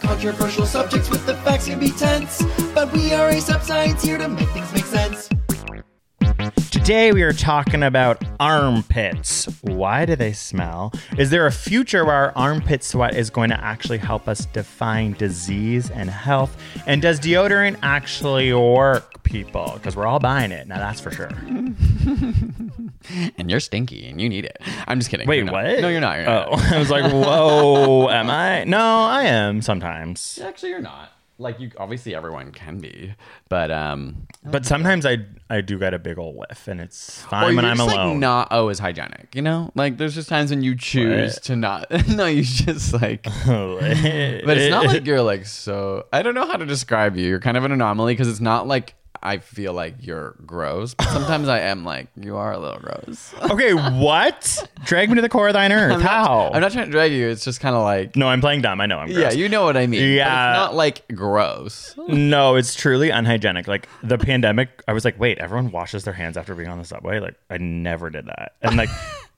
Controversial subjects with the facts can be tense, but we are ASAP Science here to make things make sense. Today we are talking about armpits. Why do they smell? Is there a future where our armpit sweat is going to actually help us define disease and health? And does deodorant actually work, people? Because we're all buying it. Now that's for sure. and you're stinky and you need it. I'm just kidding. Wait, You're what? No, you're not. You're not. Oh, I was like, whoa, am I? No, I am sometimes. Actually, you're not. Like you, obviously, everyone can be, but um, But sometimes I I do get a big old whiff, and it's fine when I'm just, alone. Like, not always hygienic, you know. Like there's just times when you choose What? to not. no, you just like. but it's not like you're like so. I don't know how to describe you. You're kind of an anomaly because it's not like I feel like you're gross, but sometimes I am like you are a little gross. okay, what? Drag me to the core of thine earth. I'm not- How? I'm not trying to drag you. It's just kind of like. no, I'm playing dumb. I know I'm gross. Yeah, you know what I mean. Yeah. it's not like gross. No, it's truly unhygienic. Like the pandemic, I was like, wait, everyone washes their hands after being on the subway. Like I never did that. And like,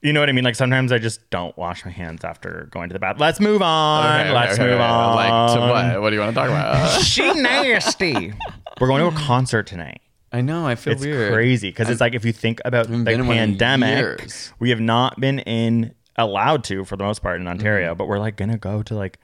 you know what I mean? Like sometimes I just don't wash my hands after going to the bath. Let's move on. Okay, okay, Let's okay, move okay. on. Like to what? What do you want to talk about? She nasty. We're going to a concert tonight. I know. I feel It's weird. crazy because it's like if you think about the haven't been in one in pandemic, we have not been in allowed to for the most part in mm-hmm. Ontario, but we're like gonna go to like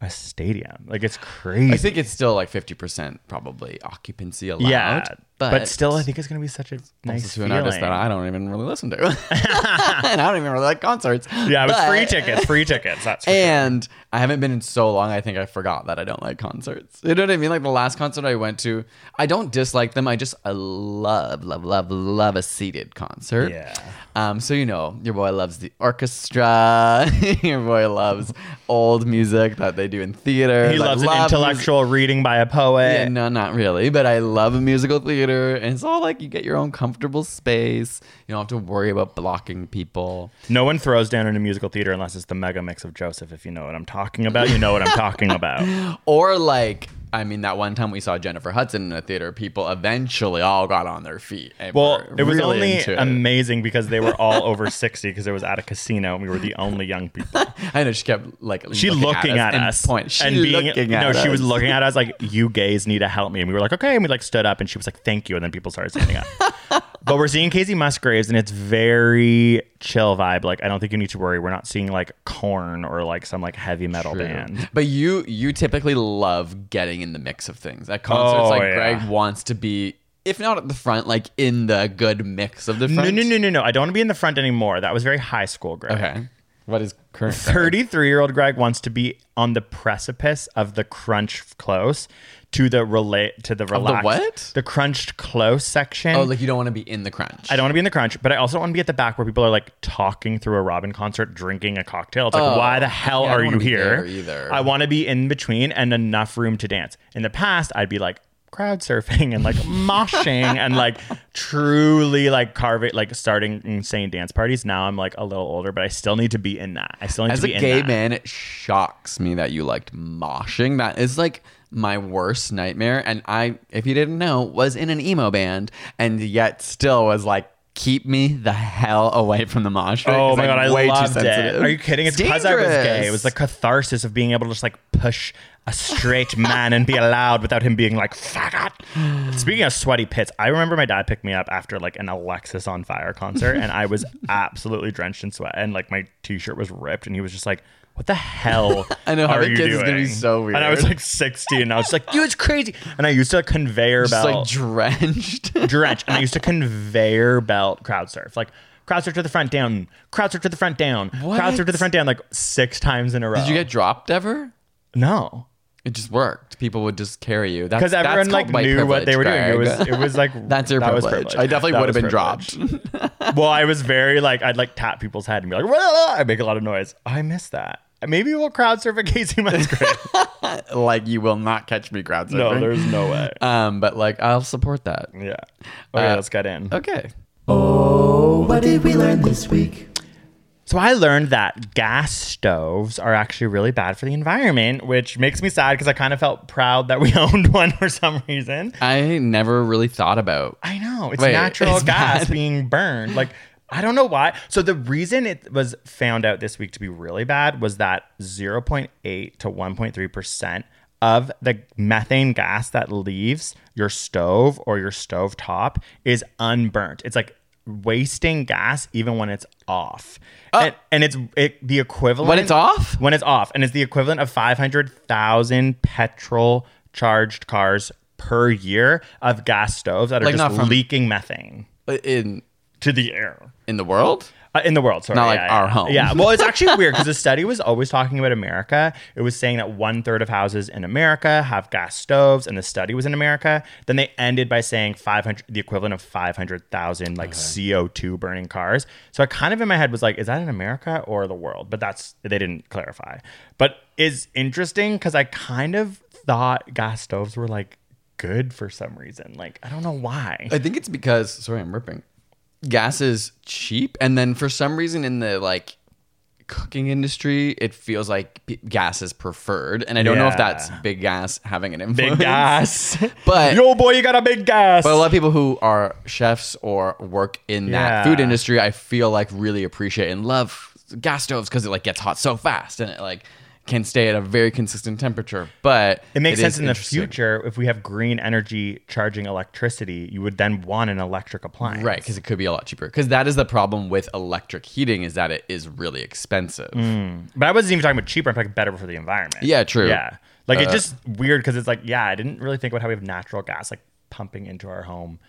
a stadium. Like it's crazy. I think it's still like fifty percent probably occupancy allowed. yeah, but, but, still, I think it's gonna be such a nice also to an feeling. artist that I don't even really listen to, and I don't even really like concerts. yeah, it was But- free tickets, free tickets. That's for sure. And I haven't been in so long. I think I forgot that I don't like concerts. You know what I mean? Like the last concert I went to, I don't dislike them. I just I love, love, love, love a seated concert. Yeah. Um. So you know, your boy loves the orchestra. your boy loves old music that they do in theater. he loves an intellectual reading by a poet. Yeah, no, not really. But I love a musical theater, and it's all like you get your own comfortable space. You don't have to worry about blocking people. No one throws down in a musical theater unless it's the mega mix of Joseph. If you know what I'm talking about, you know what I'm talking about. Or like, I mean, that one time we saw Jennifer Hudson in a theater, people eventually all got on their feet. and Well, it was really only it. amazing because they were all over 60 because it was at a casino and we were the only young people. I know she kept like She looking at, and us. Point. She and being, looking no, at she was looking at us like, you gays need to help me. And we were like, okay. And we like stood up and she was like, thank you. And then people started standing up. but we're seeing Kacey Musgraves and it's very chill vibe. Like, I don't think you need to worry. We're not seeing like Korn or like some like heavy metal band. But you you typically love getting in the mix of things. At concerts, Oh, like yeah. Greg wants to be, if not at the front, like in the good mix of the front. No, no, no, no, no. I don't want to be in the front anymore. That was very high school, Greg. Okay. What is current? Greg? 33 year old Greg wants to be on the precipice of the crunch close to the relate to the relaxed what? the crunched close section. Oh, like you don't want to be in the crunch. I don't want to be in the crunch, but I also don't want to be at the back where people are like talking through a Robyn concert, drinking a cocktail. It's like, Oh, why the hell yeah, I are you wanna be here? there either. I want to be in between and enough room to dance. In the past, I'd be like crowd surfing and like moshing and like truly like carving, like starting insane dance parties. Now I'm like a little older, but I still need to be in that. I still need As to a be in gay man, it shocks me that you liked moshing. That is like my worst nightmare. And I, if you didn't know, was in an emo band and yet still was like keep me the hell away from the mosh pit. Oh my god, I'm I way too loved it. sensitive. Are you kidding? It's because I was gay. It was the catharsis of being able to just like push a straight man and be allowed without him being like faggot. Speaking of sweaty pits, I remember my dad picked me up after like an Alexisonfire concert, and I was absolutely drenched in sweat, and like my t-shirt was ripped, and he was just like. What the hell? I know, having you kids is gonna be so weird. And I was like 16, and I was like, "Dude, it's crazy." And I used to conveyor Just belt like drenched. drench, and I used to conveyor belt crowd surf, like crowd surf to the front down, crowd surf to the front down, crowd surf to the front down, like six times in a row. Did you get dropped ever? no? It just worked. People would just carry you. That's Because everyone that's like knew what they were privilege, doing. It was it was like That's your that was privilege. I definitely would have been privilege. dropped. well, I was very like I'd like tap people's head and be like, "Wah!" I make a lot of noise. I miss that. Maybe we'll crowd surf at Kacey Musgrave. like you will not catch me crowd surfing. no, there's no way. Um, but like I'll support that. Yeah. Okay, Uh, let's get in. Okay. Oh, what did we learn this week? So I learned that gas stoves are actually really bad for the environment, which makes me sad because I kind of felt proud that we owned one for some reason. I never really thought about. I know it's Wait, natural it's gas bad. being burned. Like I don't know why. So the reason it was found out this week to be really bad was that 0.8 to 1.3 percent of the methane gas that leaves your stove or your stove top is unburnt. It's like wasting gas even when it's off. Uh, and, and it's it, the equivalent When it's off? when it's off and it's the equivalent of 500,000 petrol charged cars per year of gas stoves that are Like, not just from- leaking methane In to the air. in the world? Uh, in the world, sorry. Not like yeah, our yeah. home. Yeah. Well, it's actually weird because the study was always talking about America. It was saying that one third of houses in America have gas stoves, and the study was in America. Then they ended by saying 500, the equivalent of 500,000 like CO2 burning cars. So I kind of in my head was like, is that in America or the world? But that's, they didn't clarify. But is interesting because I kind of thought gas stoves were like good for some reason. Like, I don't know why. I think it's because sorry, I'm ripping. Gas is cheap, and then for some reason in the like cooking industry, it feels like p- gas is preferred, and I don't know if Yeah. that's big gas having an influence. Big gas. But- yo, boy, you got a big gas. But a lot of people who are chefs or work in that food industry, I feel like really appreciate and love gas stoves because it like gets hot so fast and it like can stay at a very consistent temperature. But It makes sense is in the future if we have green energy charging electricity, you would then want an electric appliance. Right, because it could be a lot cheaper. Because that is the problem with electric heating is that it is really expensive. But I wasn't even talking about cheaper. I'm talking better for the environment. Yeah, true. Yeah. Like it's Uh, just weird because it's like, yeah, I didn't really think about how we have natural gas like pumping into our home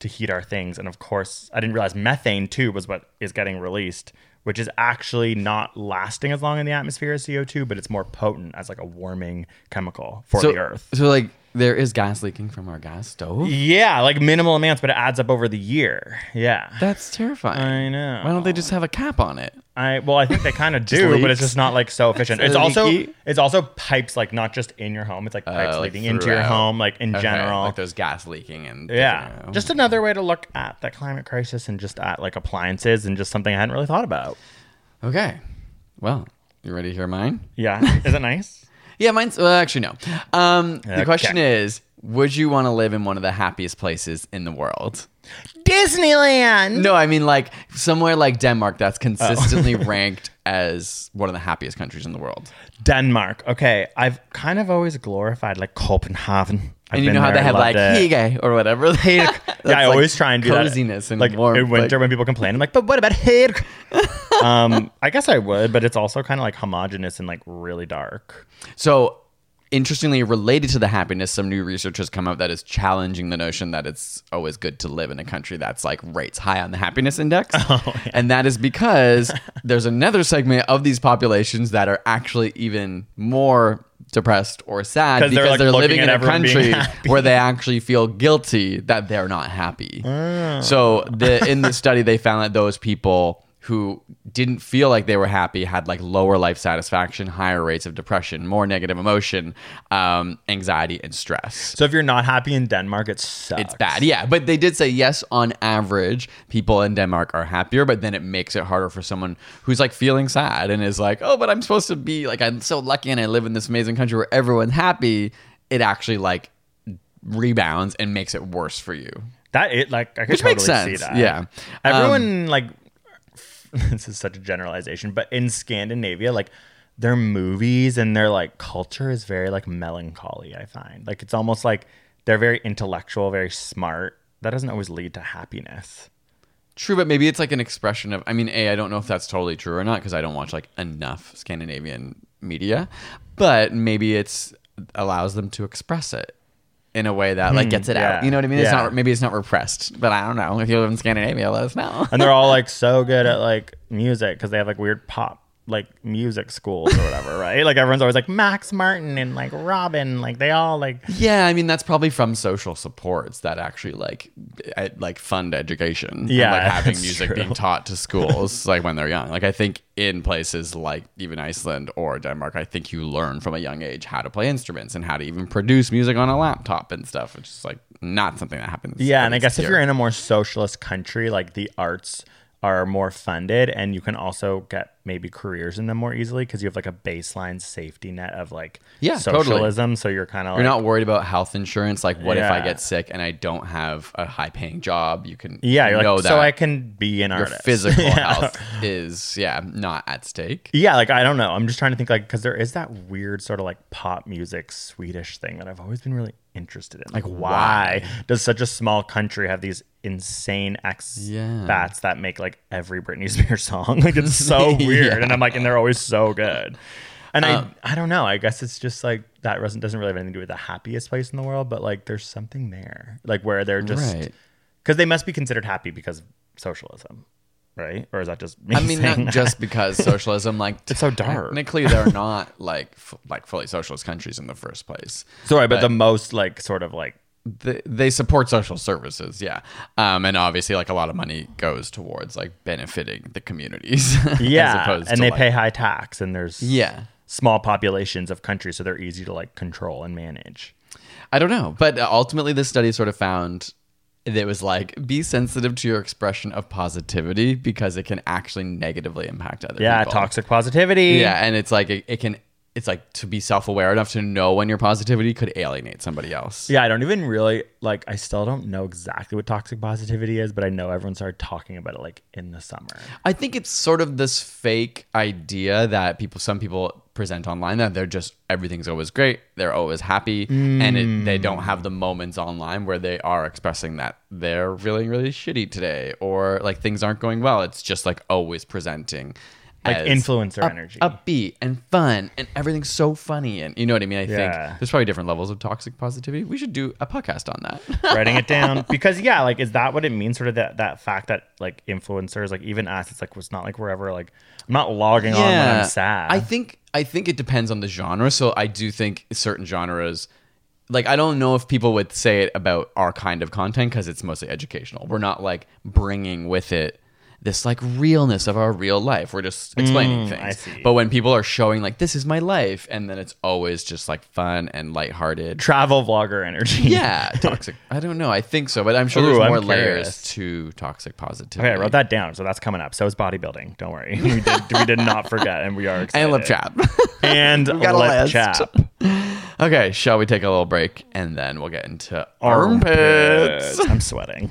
to heat our things. And of course, I didn't realize methane too was what is getting released, which is actually not lasting as long in the atmosphere as CO2, but it's more potent as like a warming chemical for so, the earth. So like there is gas leaking from our gas stove. Yeah, like minimal amounts, but it adds up over the year. Yeah. That's terrifying. I know. Why don't they just have a cap on it? I well, I think they kind of do, but it's just not like so efficient. It's also leaky? it's also pipes like not just in your home. It's like pipes Uh, like leading into your home, like in Okay, general. like there's gas leaking and yeah, different- just another way to look at the climate crisis and just at like appliances and just something I hadn't really thought about. okay. Well, you ready to hear mine? Yeah, is it nice? Yeah, mine's well, actually no. Um, Okay. the question is, would you want to live in one of the happiest places in the world? Disneyland. No, I mean like somewhere like Denmark that's Oh. consistently ranked as one of the happiest countries in the world. Denmark. Okay, I've kind of always glorified like Copenhagen. I've and you know how they have like it. hygge or whatever. They, yeah, I always try and do that. coziness and like warmth. in winter like- when people complain. I'm like, but what about here? um, I guess I would, but it's also kind of like homogenous and like really dark. So, interestingly, related to the happiness, some new research has come out that is challenging the notion that it's always good to live in a country that's like rates high on the happiness index. Oh, And that is because there's another segment of these populations that are actually even more depressed or sad 'Cause they're, because like, they're, living in a country where they actually feel guilty that they're not happy. So the in the study they found that those people who didn't feel like they were happy had like lower life satisfaction, higher rates of depression, more negative emotion, um, anxiety, and stress. So if you're not happy in Denmark, it sucks. It's bad, yeah. But they did say yes, on average, people in Denmark are happier. But then it makes it harder for someone who's like feeling sad and is like, "Oh, but I'm supposed to be like I'm so lucky and I live in this amazing country where everyone's happy." It actually like rebounds and makes it worse for you. That it like I could Which totally makes see sense, that. yeah. Um, Everyone like this is such a generalization, but in Scandinavia, like their movies and their like culture is very like melancholy, I find. Like it's almost like they're very intellectual, very smart. That doesn't always lead to happiness. True, but maybe it's like an expression of. I mean, a I don't know if that's totally true or not because I don't watch like enough Scandinavian media, but maybe it's allows them to express it in a way that like hmm, gets it out. You know what I mean? It's yeah. not maybe it's not repressed, but I don't know. If you live in Scandinavia, let us know. And they're all like so good at like music because they have like weird pop like music schools or whatever, right? Like everyone's always like Max Martin and like Robyn, like they all like Yeah, I mean that's probably from social supports that actually like like fund education. and, Yeah, like having that's music true. being taught to schools like when they're young. Like I think in places like even Iceland or Denmark, I think you learn from a young age how to play instruments and how to even produce music on a laptop and stuff, which is like not something that happens. Yeah, and I guess if you're in a more socialist country, like the arts are more funded and you can also get maybe careers in them more easily because you have like a baseline safety net of like Yeah, totally. socialism. So you're kind of You're not worried about health insurance. Like, what if I get sick and I don't have a high paying job? You can yeah, you're know like, that so I can be an your artist. physical Yeah. health is yeah not at stake. Yeah, like I don't know. I'm just trying to think like because there is that weird sort of like pop music Swedish thing that I've always been really interested in. Like, why, does such a small country have these insane expats that make like every Britney Spears song? Like it's so weird, and I'm like, and they're always so good. And Um, I, I don't know. I guess it's just like that doesn't doesn't really have anything to do with the happiest place in the world, but like there's something there, like where they're just Right. because they must be considered happy because of socialism, right? Or is that just me I mean, not that? just because socialism, like It's so dark. Technically, they're not like f- like fully socialist countries in the first place. Sorry, but, But- the most like sort of like They, they support social services, yeah, um, and obviously, like a lot of money goes towards like benefiting the communities. yeah, and to, they like- pay high tax, and there's Yeah, small populations of countries, so they're easy to like control and manage. I don't know, but ultimately, this study sort of found that it was like be sensitive to your expression of positivity because it can actually negatively impact other people. Yeah, people. toxic positivity. Yeah, and it's like it, it can. It's like to be self-aware enough to know when your positivity could alienate somebody else. Yeah, I don't even really like. I still don't know exactly what toxic positivity is, but I know everyone started talking about it like in the summer. I think it's sort of this fake idea that people, some people present online that they're just everything's always great, they're always happy, and it, they mm. don't have the moments online where they are expressing that they're feeling really shitty today or like things aren't going well. It's just like always presenting Like influencer up- energy. upbeat and fun, and everything's so funny, and you know what I mean. I Yeah. think there's probably different levels of toxic positivity. We should do a podcast on that. writing it down because yeah like is that what it means sort of that that fact that like influencers like even us it's like it's not like we're ever like i'm not logging on when i'm sad I think I think it depends on the genre. So I do think certain genres like I don't know if people would say it about our kind of content because it's mostly educational. We're not like bringing with it this like realness of our real life. We're just explaining Mm, I things. see. But when people are showing like this is my life, and then it's always just like fun and lighthearted. travel vlogger energy Yeah, toxic. I don't know. I think so, but I'm sure Ooh, there's more layers to toxic positivity. okay i wrote that down so that's coming up so is bodybuilding don't worry we did, we did not forget and we are excited. And lip chat. and got lip chap Okay, shall we take a little break and then we'll get into armpits? i'm sweating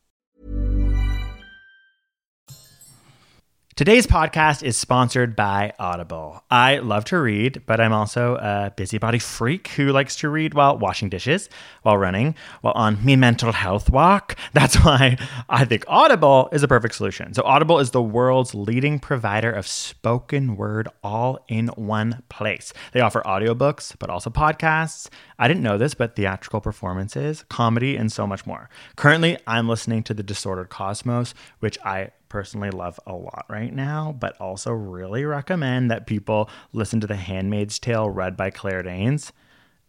Today's podcast is sponsored by Audible. I love to read, but I'm also a busybody freak who likes to read while washing dishes, while running, while on me mental health walk. That's why I think Audible is a perfect solution. So Audible is the world's leading provider of spoken word all in one place. They offer audiobooks, but also podcasts. I didn't know this, but theatrical performances, comedy, and so much more. Currently, I'm listening to The Disordered Cosmos, which I personally love a lot right now, but also really recommend that people listen to The Handmaid's Tale read by Claire Danes.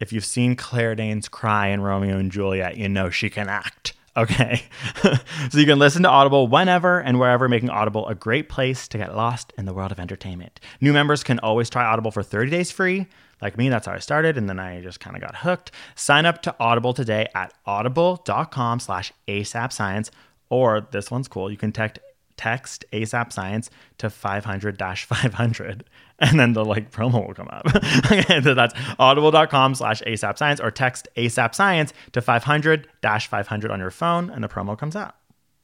If you've seen Claire Danes cry in Romeo and Juliet, you know she can act. Okay. so you can listen to Audible whenever and wherever, making Audible a great place to get lost in the world of entertainment. New members can always try Audible for 30 days free. Like me, that's how I started, and then I just kind of got hooked. Sign up to Audible today at audible.com slash ASAP Science, or this one's cool. You can text text ASAP Science to 500 500 and then the like promo will come up. okay, so that's audible.com slash ASAP Science or text ASAP Science to 500 500 on your phone and the promo comes out.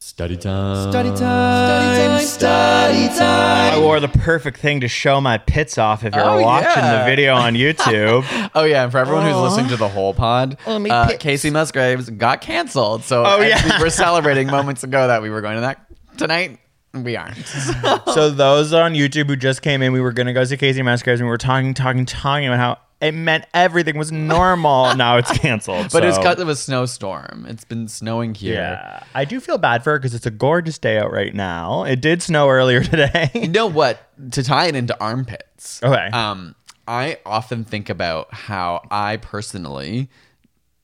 Study time. Study time. Study time. Study time. I wore the perfect thing to show my pits off if you're Oh, watching yeah. the video on YouTube. Oh yeah, and for everyone who's listening to the whole pod, uh, Kacey Musgraves got canceled. So Oh, yeah. we were celebrating moments ago that we were going to that tonight. We aren't. so those on YouTube who just came in, we were gonna go see Kacey Musgraves and we were talking, talking, talking about how it meant everything was normal. now it's canceled. But it's so- because of a snowstorm. It's been snowing here. Yeah, I do feel bad for her because it's a gorgeous day out right now. It did snow earlier today. You know what? To tie it into armpits. Okay. Um, I often think about how I personally,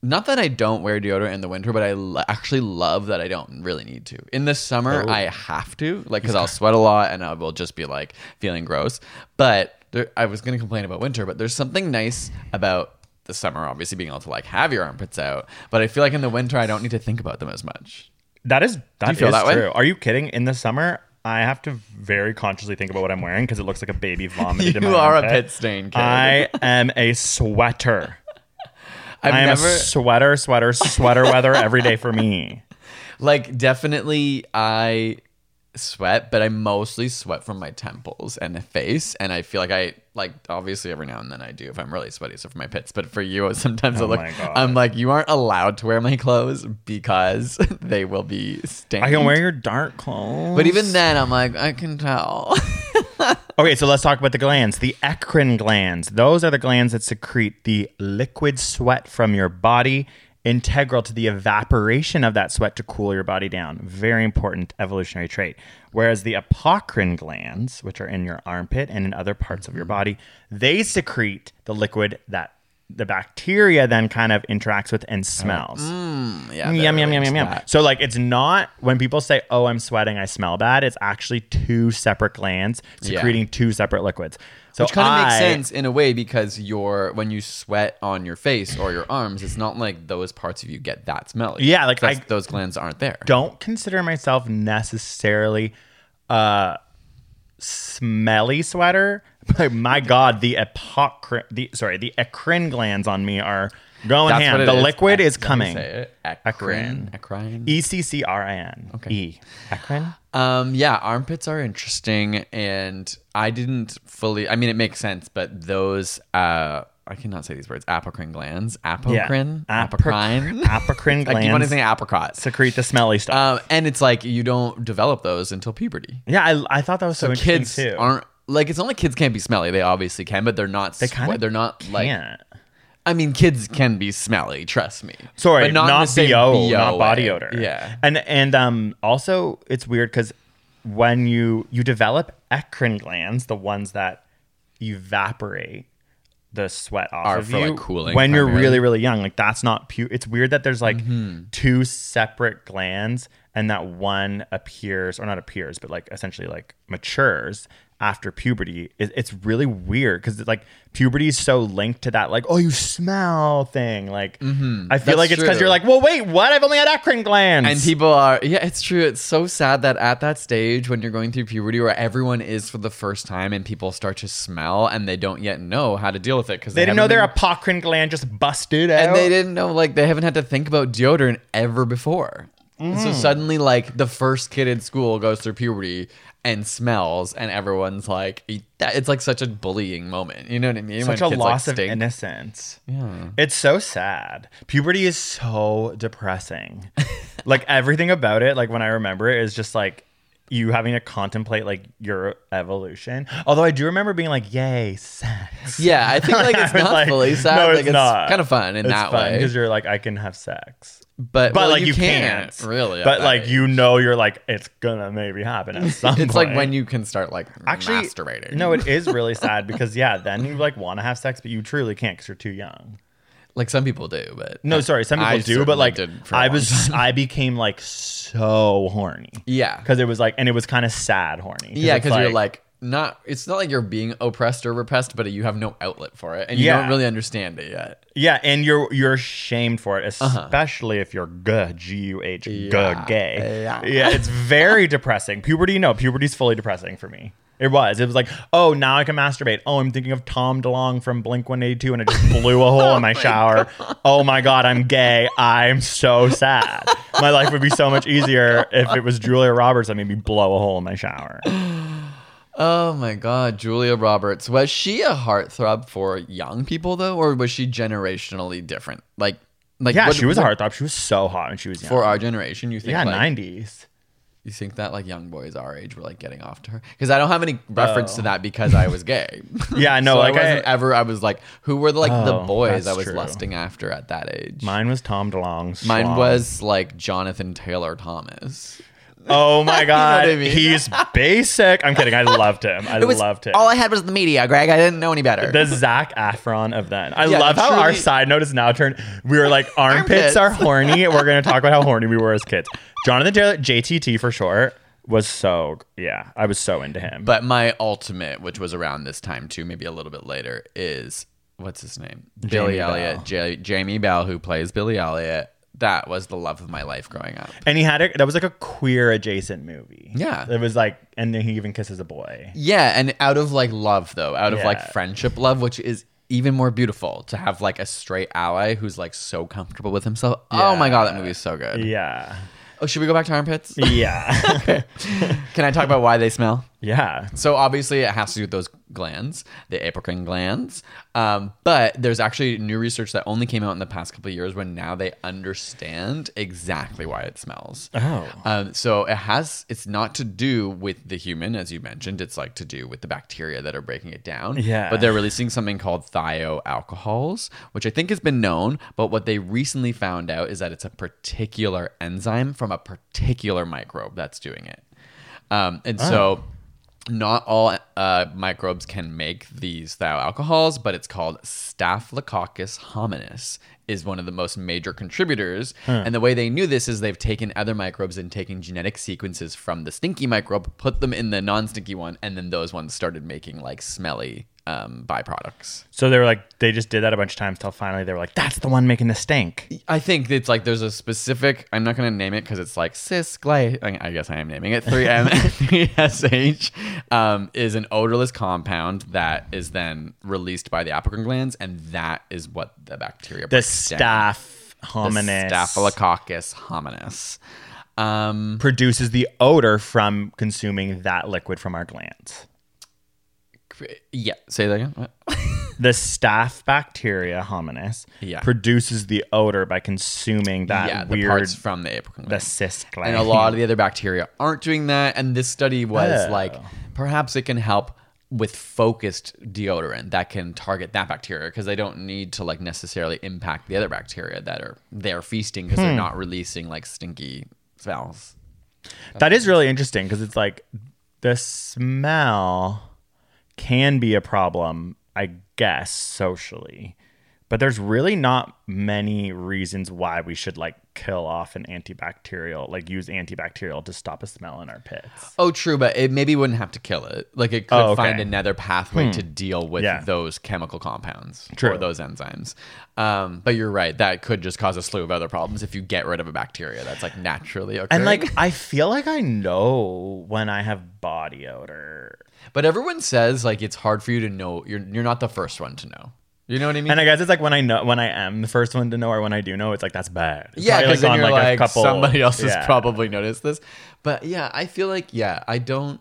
not that I don't wear deodorant in the winter, but I l- actually love that I don't really need to. In the Oh. summer, I have to, like, because I'll sweat a lot and I will just be like feeling gross. But there, I was going to complain about winter, but there's something nice about the summer, obviously being able to like have your armpits out. But I feel like in the winter, I don't need to think about them as much. that is that is that way? true. Are you kidding? In the summer, I have to very consciously think about what I'm wearing because it looks like a baby vomited. in You my are a armpit. pit stain kid. I am a sweater. I've I am never a sweater, sweater, sweater weather every day for me. Like definitely I sweat, but I mostly sweat from my temples and face. And I feel like I like obviously every now and then I do if I'm really sweaty, so for my pits. But for you sometimes I Oh look. I'm like, you aren't allowed to wear my clothes because they will be stained. I can wear your dark clothes. But even then I'm like, I can tell. Okay, so let's talk about the glands. The eccrine glands. Those are the glands that secrete the liquid sweat from your body, integral to the evaporation of that sweat to cool your body down. Very important evolutionary trait. Whereas the apocrine glands, which are in your armpit and in other parts of your mm-hmm. body, they secrete the liquid that the bacteria then kind of interacts with and uh, smells. Mm, yeah. yum yum yum yum yum. So like it's not when people say, "Oh, I'm sweating, I smell bad." It's actually two separate glands Yeah. secreting two separate liquids. So Which kind of makes sense in a way because you're when you sweat on your face or your arms, it's not like those parts of you get that smelly. Yeah, like, I- those glands aren't there. Don't consider myself necessarily a smelly sweater, but my god, the apocrine, the sorry, the eccrine glands on me are going That's ham. The is. liquid Ec- is coming. say it. Eccrine. Eccrine. E C C R I N. Okay. E. Eccrine. Um, yeah, armpits are interesting, and I didn't fully. I mean, it makes sense, but those uh, I cannot say these words. Apocrine glands, apocrine, Yeah. apocrine, Apocrine I keep wanting to say apricot. Secrete the smelly stuff. Um, and it's like you don't develop those until puberty. yeah, I, I thought that was so, So interesting kids too. aren't like it's not like kids can't be smelly. They obviously can, but they're not. they kind of they're not like. can't. I mean, kids can be smelly. Trust me. Sorry, But not, in the same BO, not body way. odor. Yeah. and and um also it's weird because when you you develop eccrine glands, the ones that evaporate, the sweat off Are of for, you like, cooling when you're primarily. really really young. Like that's not pu It's weird that there's like Mm-hmm. two separate glands and that one appears or not appears, but like essentially like matures after puberty. It, it's really weird because like puberty is so linked to that like oh you smell thing. Like I feel Mm-hmm. That's like it's because you're like well wait what I've only had eccrine glands And people are, yeah, it's true. It's so sad that at that stage when you're going through puberty where everyone is for the first time and people start to smell and they don't yet know how to deal with it because they didn't know their apocrine gland just busted out. and they didn't know like they haven't had to think about deodorant ever before. And Mm. So suddenly, like the first kid in school goes through puberty and smells, and everyone's like, "It's like such a bullying moment." You know what I mean? such When a kids, like, loss of innocence. Yeah. It's so sad. Puberty is so depressing. like everything about it, like when I remember it, is just like you having to contemplate like your evolution. Although I do remember being like, "Yay, sex!" Yeah, I think like it's not fully sad. No, like, it's it's not. kind of fun in it's that fun way. because you're like, I can have sex. But, But well, like you, can't, can't, really. But like age. you know, you're like it's gonna maybe happen at some. Point. It's like when you can start like actually masturbating. No, it is really sad because yeah, then you like want to have sex, but you truly can't because you're too young. Like some people do, but No, sorry, some people I do, certainly but like did for a I long was. I became like so horny. Yeah. because it was like, and it was kind of sad horny. yeah, it's because you're like not. It's not like you're being oppressed or repressed, but you have no outlet for it, and you Yeah. don't really understand it yet. yeah, and you're you're shamed for it, uh-huh. especially if you're good, G U H, Yeah. good gay. Yeah. Yeah, it's very depressing. Puberty, no, puberty's fully depressing for me. It was. It was like, oh, now I can masturbate. Oh, I'm thinking of Tom DeLonge from Blink 182 and it just blew a hole in oh my shower. Oh my God, I'm gay. I'm so sad. My life would be so much easier if it was Julia Roberts that made me blow a hole in my shower. Oh my God, Julia Roberts was she a heartthrob for young people though, or was she generationally different? Like, like Yeah, what- she was a heartthrob. She was so hot when she was young. for our generation. You think? yeah, like, 90s. You think that like young boys our age were like getting off to her? Because I don't have any reference to oh. that because I was gay. Oh. Yeah, no, So like I wasn't I- ever. I was like, who were the, like the Oh, boys that's I was true. lusting after at that age? Mine was Tom DeLonge. Mine was like Jonathan Taylor Thomas. Oh my God. I mean? He's basic. I'm kidding. I loved him. I loved him. All I had was the media, Greg. I didn't know any better. the Zac Efron of then. I Yeah, love how our truly- side note is now turned. We were like armpits Armpits. are horny. We're gonna talk about how horny we were as kids. Jonathan Taylor, JTT for short, was so yeah. I was so into him. but my ultimate, which was around this time too, maybe a little bit later, is what's his name? Billy Bell. Elliot. J- Jamie Bell, who plays Billy Elliot. That was the love of my life growing up. and he had it. That was like a queer adjacent movie. Yeah. it was like, and then he even kisses a boy. Yeah, and out of like love though, out of like friendship love, which is even more beautiful to have like a straight ally who's like so comfortable with himself. Oh my god, that movie is so good. Yeah, Oh, should we go back to armpits? yeah, Can I talk about why they smell? Yeah. So obviously it has to do with those glands, the apocrine glands. Um, but there's actually new research that only came out in the past couple of years when now they understand exactly why it smells. Oh. Um, so it has it's not to do with the human, as you mentioned. It's like to do with the bacteria that are breaking it down. Yeah. But they're releasing something called thioalcohols, which I think has been known, but what they recently found out is that it's a particular enzyme from a particular microbe that's doing it. Um, and so not all uh, microbes can make these thioalcohols, but it's called Staphylococcus hominis is one of the most major contributors. And the way they knew this is they've taken other microbes and taken genetic sequences from the stinky microbe, put them in the non-stinky one, and then those ones started making like smelly um, byproducts. So they were like, they just did that a bunch of times till finally they were like, that's the one making the stink. I think it's like there's a specific. I'm not going to name it because it's like cis gly. I guess I am naming it 3M 3SH um, is an odorless compound that is then released by the apocrine glands, and that is what the bacteria. The staph The hominis Staphylococcus hominis. Um, produces the odor from consuming that liquid from our glands. Yeah. Say that again. The staph bacteria hominis Yeah. produces the odor by consuming that yeah, the weird parts from the apocrine the glands. cis and a lot of the other bacteria aren't doing that and this study was Oh. like perhaps it can help with focused deodorant that can target that bacteria because they don't need to like necessarily impact the other bacteria that are they're feasting because they're not releasing like stinky smells that is really interesting because it's like the smell can be a problem I guess socially. But there's really not many reasons why we should like kill off an antibacterial, like use antibacterial to stop a smell in our pits. Oh, true, but it maybe wouldn't have to kill it. Like it could Oh, okay. find another pathway to deal with Yeah. those chemical compounds true. or those enzymes. Um, but you're right, that could just cause a slew of other problems if you get rid of a bacteria that's like naturally occurring. And like I feel like I know when I have body odor. But everyone says like it's hard for you to know. You're you're not the first one to know. You know what I mean? And I guess it's like when I know when I am the first one to know or when I do know, it's like that's bad. It's yeah, because then on, you're like, a couple- somebody else has probably noticed this. But yeah, I feel like yeah, I don't.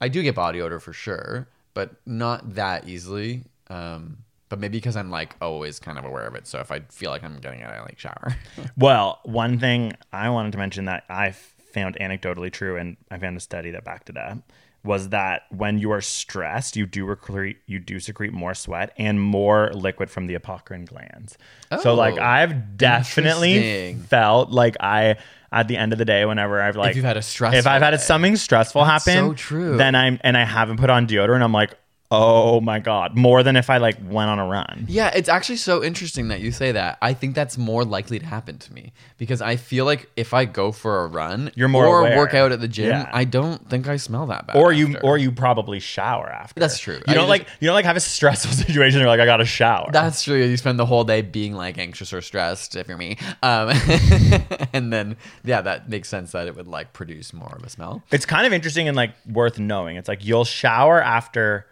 I do get body odor for sure, but not that easily. Um, but maybe because I'm like always kind of aware of it. So if I feel like I'm getting it, I like shower. Well, one thing I wanted to mention that I found anecdotally true, and I found a study that backed it up, was that when you are stressed, you do recrete, you do secrete more sweat and more liquid from the apocrine glands. so, like, Oh, I've definitely felt like I, at the end of the day, whenever I've like, you've had a stressful if I've had day. something stressful That's happen, so true. then I'm and I haven't put on deodorant, I'm like, oh my god, more than if I like went on a run. yeah, it's actually so interesting that you say that. I think that's more likely to happen to me because I feel like if I go for a run, You're more or aware. work out at the gym, Yeah. I don't think I smell that bad. or you after. or you probably shower after. That's true. You I don't just- like you don't like have a stressful situation. You're like I got to shower. That's true. You spend the whole day being like anxious or stressed, if you're me. Um, and then, yeah, that makes sense that it would like produce more of a smell. it's kind of interesting and like worth knowing. It's like you'll shower after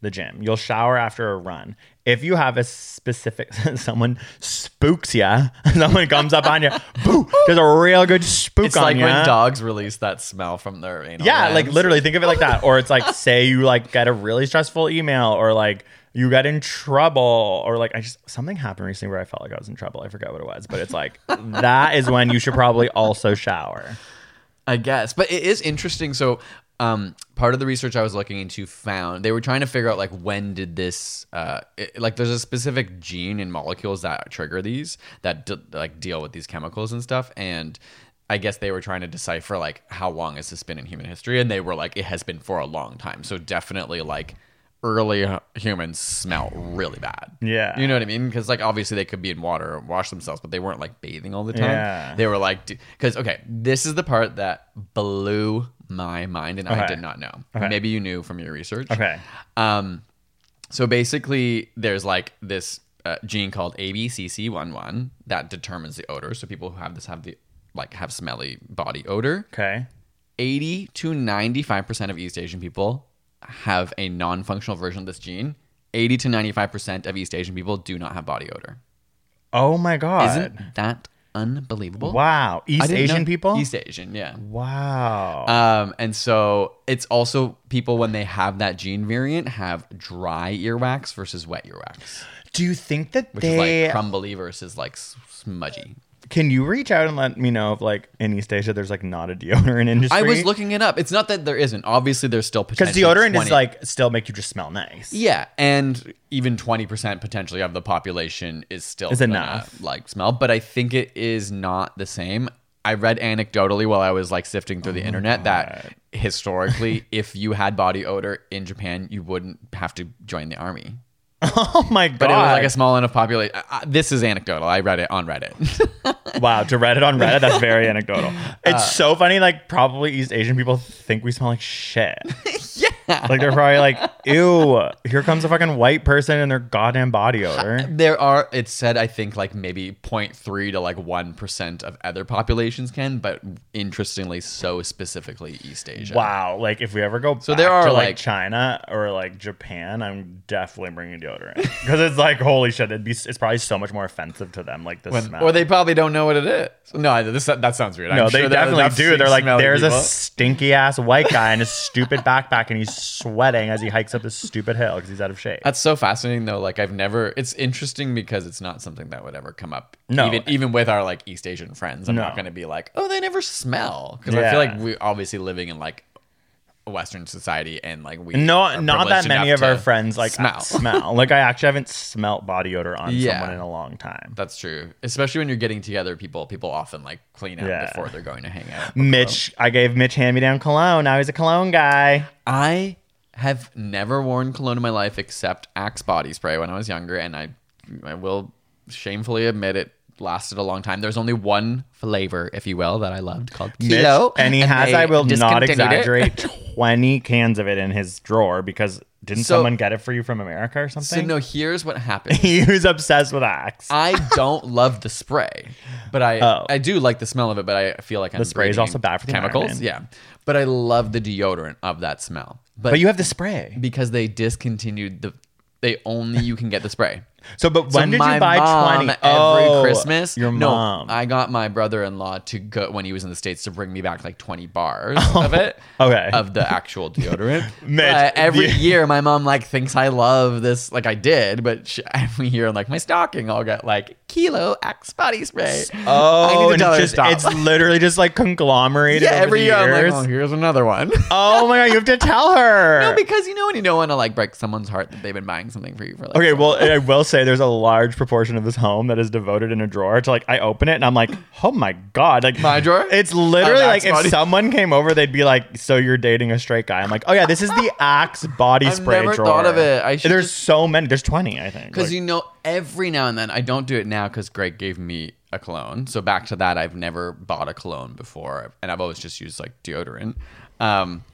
the gym. You'll shower after a run. If you have a specific someone spooks you, someone comes up on you, boo, there's a real good spook It's on like ya. when dogs release that smell from their anal Yeah, like literally think of it like that. Or it's like say you like get a really stressful email or like you got in trouble or like I just something happened recently where I felt like I was in trouble. I forgot what it was, but it's like that is when you should probably also shower. I guess. But it is interesting. So, um, part of the research I was looking into found they were trying to figure out like when did this, uh, it- like there's a specific gene in molecules that trigger these that d- like deal with these chemicals and stuff, and I guess they were trying to decipher like how long has this been in human history, and they were like it has been for a long time. So definitely like early humans smell really bad. Yeah. you know what I mean? Because like obviously they could be in water or wash themselves, but they weren't like bathing all the time. Yeah. They were like, because okay, this is the part that blew my mind, and I did not know. Okay. Maybe you knew from your research. Okay. Um, so basically, there's like this uh, gene called ABCC11 that determines the odor. So people who have this have the like have smelly body odor. Okay. 80 to 95% of East Asian people have a non-functional version of this gene. 80 to 95% of East Asian people do not have body odor. Oh my god. Isn't that unbelievable? wow. East Asian know- people? East Asian, yeah. Wow. Um, and so it's also people when they have that gene variant have dry earwax versus wet earwax, Do you think that which they is like crumbly versus like smudgy. Can you reach out and let me know if like in East Asia there's like not a deodorant industry? I was looking it up. It's not that there isn't. Obviously, there's still potential. because deodorant 20 is like still make you just smell nice. yeah, and even twenty percent potentially of the population is still Is enough. like smell. But I think it is not the same. I read anecdotally while I was like sifting Oh through the internet that historically, if you had body odor in Japan, you wouldn't have to join the army. Oh my god. But it was like a small enough population. Uh, this is anecdotal. I read it on Reddit. Wow, to Reddit on Reddit, that's very anecdotal. It's Uh, so funny. Like probably East Asian people think we smell like shit. yeah. Like they're probably like, ew, here comes a fucking white person and their goddamn body odor. there are. It said I think like maybe 0.3 to like one percent of other populations can, but interestingly, so specifically East Asia. Wow. Like if we ever go So there are, to like, like- China or like Japan, I'm definitely bringing deodorant because it's like holy shit. It'd be it's probably so much more offensive to them. Like the When- smell. or they probably don't know what it is. No, this that sounds weird. no, I'm they sure definitely do. They're like, there's people. a stinky ass white guy in a stupid backpack, and he's sweating as he hikes up this stupid hill because he's out of shape. That's so fascinating though. Like I've never. It's interesting because it's not something that would ever come up. No. even even with our like East Asian friends, I'm No. not going to be like, oh, they never smell because I feel like we're obviously living in like Western society and like we No, not that many of our friends like smell. smell. Like I actually haven't smelt body odor on Yeah. someone in a long time. That's true, especially when you're getting together. People people often like clean out Yeah. before they're going to hang out. Mitch, I gave Mitch hand me down cologne. Now he's a cologne guy. I have never worn cologne in my life except Axe body spray when I was younger, and I I will shamefully admit it lasted a long time. There's only one flavor, if you will, that I loved called Mitch, and he has, I will not exaggerate, 20 cans of it in his drawer because didn't So- someone get it for you from America or something? So no, here's what happened. he was obsessed with Axe. I don't love the spray, but I Oh. I do like the smell of it. But I feel like I'm The spray is also bad for the chemicals. Yeah, but I love the deodorant of that smell. But, but you have the spray. because they discontinued the. They only you can get the spray. So, but So when did you buy 20? every Oh, Christmas? Your no, mom. I got my brother-in-law to go when he was in the states to bring me back like twenty bars oh, of it. Okay. Of the actual deodorant. Mitch, But every the- year, my mom like thinks I love this. Like I did, but she, every year, I'm like my stocking, I'll get like kilo Axe body spray. Oh, I need to oh, and it's, to just, stop. it's literally just like conglomerated. yeah, every year I'm like, oh, here's another one. oh my god, you have to tell her. no, because you know when you don't want to like break someone's heart that they've been buying something for you for like. Okay, so well. I will say there's a large proportion of this home that is devoted in a drawer to like I open it and I'm like, oh my god, like My drawer? It's literally like if body- someone came over, they'd be like, so you're dating a straight guy? I'm like, oh yeah, this is the Axe body I've spray never drawer. thought of it. I should there's just- so many. There's 20, I think. Because Like, you know, every now and then, I don't do it now because Greg gave me a cologne. So back to that, I've never bought a cologne before, and I've always just used like deodorant. Um,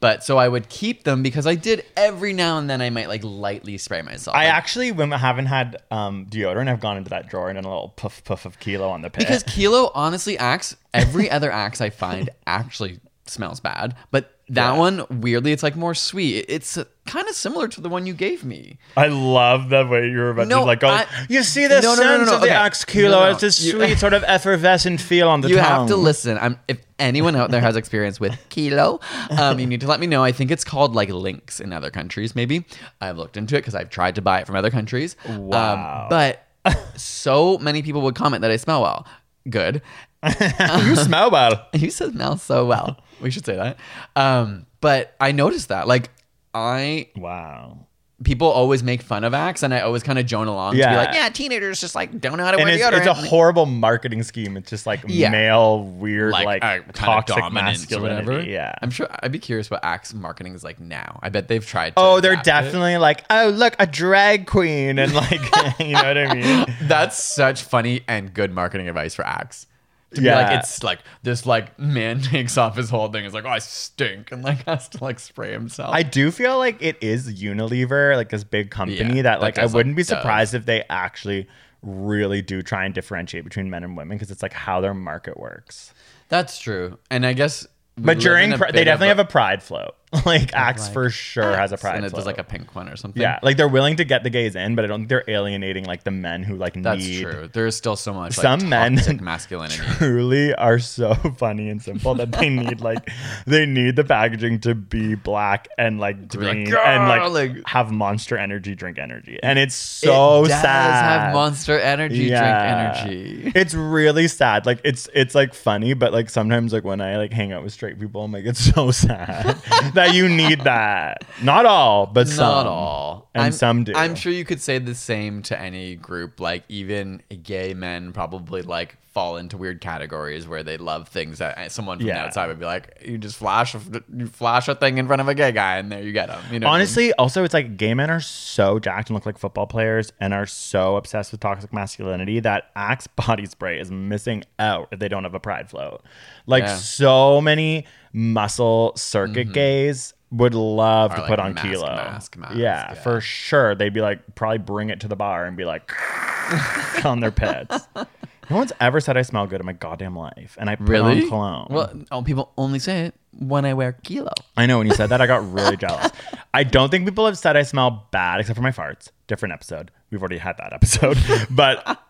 but so I would keep them because I did every now and then I might like lightly spray myself. I Like, actually, when I haven't had um, deodorant, I've gone into that drawer and done a little puff puff of kilo on the pit. because Kilo honestly acts, every other Axe I find actually smells bad, but that Yeah. one weirdly it's like more sweet. It's uh, kind of similar to the one you gave me. I love the way you're about No, to like go. I- you see the No, no, no, no, sense no, of the okay. Axe kilo. No, no, It's this you- sweet sort of effervescent feel on the you tongue. have to listen. I'm, if anyone out there has experience with kilo, um, you need to let me know. I think it's called like Lynx in other countries. Maybe I've looked into it because I've tried to buy it from other countries. Wow. Um, but so many people would comment that I smell well. Good. you smell well. You smell so well. We should say that. Um, but I noticed that. Like I Wow. people always make fun of Axe, and I always kind of joan along to be Yeah. like, yeah, teenagers just like don't know how to And wear it's, deodorant. it's a horrible marketing scheme. It's just like Yeah. male, weird, like, uh, kinda toxic dominance or masculinity. whatever. Yeah. I'm sure. I'd be curious what Axe marketing is like now. I bet they've tried. To Oh, they're adapt it. definitely like, oh, look, a drag queen. And like, you know what I mean? That's such funny and good marketing advice for Axe. To be Yeah. like, it's like this like man takes off his whole thing. It's like, oh, I stink, and like has to like spray himself. I do feel like it is Unilever, like this big company Yeah, that that like I wouldn't like, be surprised if they actually really do try and differentiate between men and women because it's like how their market works. That's true, and I guess. But during a bit they definitely have a pride float. like Axe like, for sure has a Axe, pride and it's like a pink one or something. yeah, like they're willing to get the gays in, but I don't think they're alienating like the men who like that's need true. There is still so much like, some men toxic masculinity. truly are so funny and simple that they need like they need the packaging to be black and like like, green and like, like- have monster energy drink energy and it's so it does sad have Monster Energy Yeah. drink energy. it's really sad like it's it's like funny but like sometimes like when i like hang out with straight people i'm like it's so sad that you need that not all but some Not all. and I'm, some do I'm sure you could say the same to any group. Like even gay men probably like fall into weird categories where they love things that someone from the outside would be like, you just flash a, you flash a thing in front of a gay guy and there you get them. You know, what I mean? Honestly, also it's like gay men are so jacked and look like football players and are so obsessed with toxic masculinity that Axe body spray is missing out if they don't have a pride float. Like Yeah. so many muscle circuit mm-hmm. gays would love Are to like put on mask, kilo. mask, mask, yeah, yeah. for sure. They'd be like probably bring it to the bar and be like on their pits. No one's ever said I smell good in my goddamn life, and I put really? on cologne. Well, oh, people only say it when I wear kilo. I know when you said that, I got really jealous. I don't think people have said I smell bad except for my farts. Different episode. We've already had that episode. but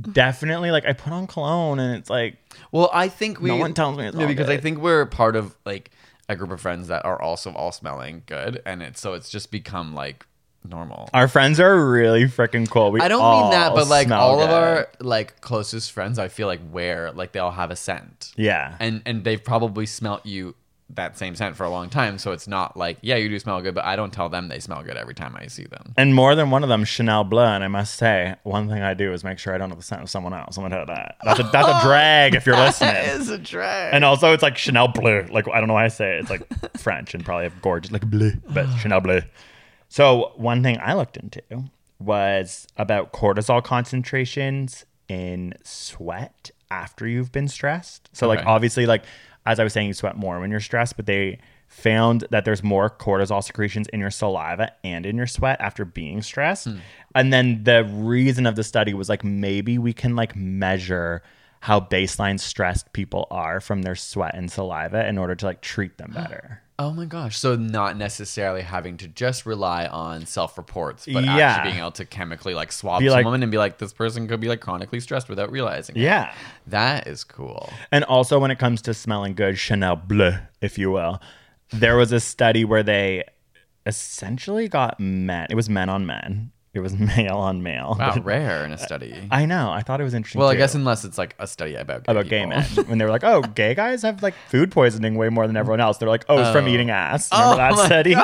definitely, like, I put on cologne and it's like, Well, I think we. No one tells me it's No, because I think we're part of like a group of friends that are also all smelling good, and it's so it's just become like normal. our friends are really freaking cool. We I don't mean that, but like smell all of our like closest friends, I feel like wear like they all have a scent, Yeah. and and they've probably smelt you that same scent for a long time. So it's not like, yeah, you do smell good, but I don't tell them they smell good every time I see them. And more than one of them, Chanel Bleu. And I must say, one thing I do is make sure I don't have the scent of someone else. I'm gonna tell you that. That's a, that's a oh, drag if you're listening. It's a drag. And also, it's like Chanel Bleu. Like I don't know why I say it. It's like French and probably have gorgeous like bleu, but Chanel Bleu. So one thing I looked into was about cortisol concentrations in sweat after you've been stressed. So like obviously, like as I was saying, you sweat more when you're stressed, but they found that there's more cortisol secretions in your saliva and in your sweat after being stressed. Hmm. And then the reason of the study was like maybe we can like measure how baseline stressed people are from their sweat and saliva in order to like treat them better. Oh my gosh. So not necessarily having to just rely on self reports, but Yeah. actually being able to chemically like swab Be like- someone and be like, this person could be like chronically stressed without realizing. it. Yeah. That is cool. And also, when it comes to smelling good, Chanel Bleu, if you will, there was a study where they essentially got men. It was men on men. It was male on male. Wow, rare in a uh, study. I know. I thought it was interesting. well, I too, guess unless it's like a study about gay about gay men when they were like, "Oh, gay guys have like food poisoning way more than everyone else." They're like, "Oh, it's from oh. eating ass." Remember Oh that study?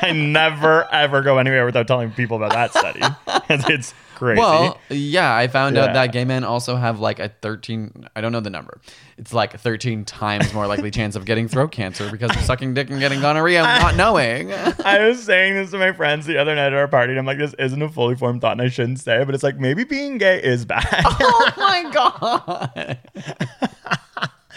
I never ever go anywhere without telling people about that study. it's crazy. Well, yeah, I found Yeah. out that gay men also have like a 13, I don't know the number. It's like 13 times more likely chance of getting throat cancer because of sucking dick and getting gonorrhea and not knowing. I was saying this to my friends the other night at our party, and I'm like, this isn't a fully formed thought, and I shouldn't say it, but it's like maybe being gay is bad. oh my God.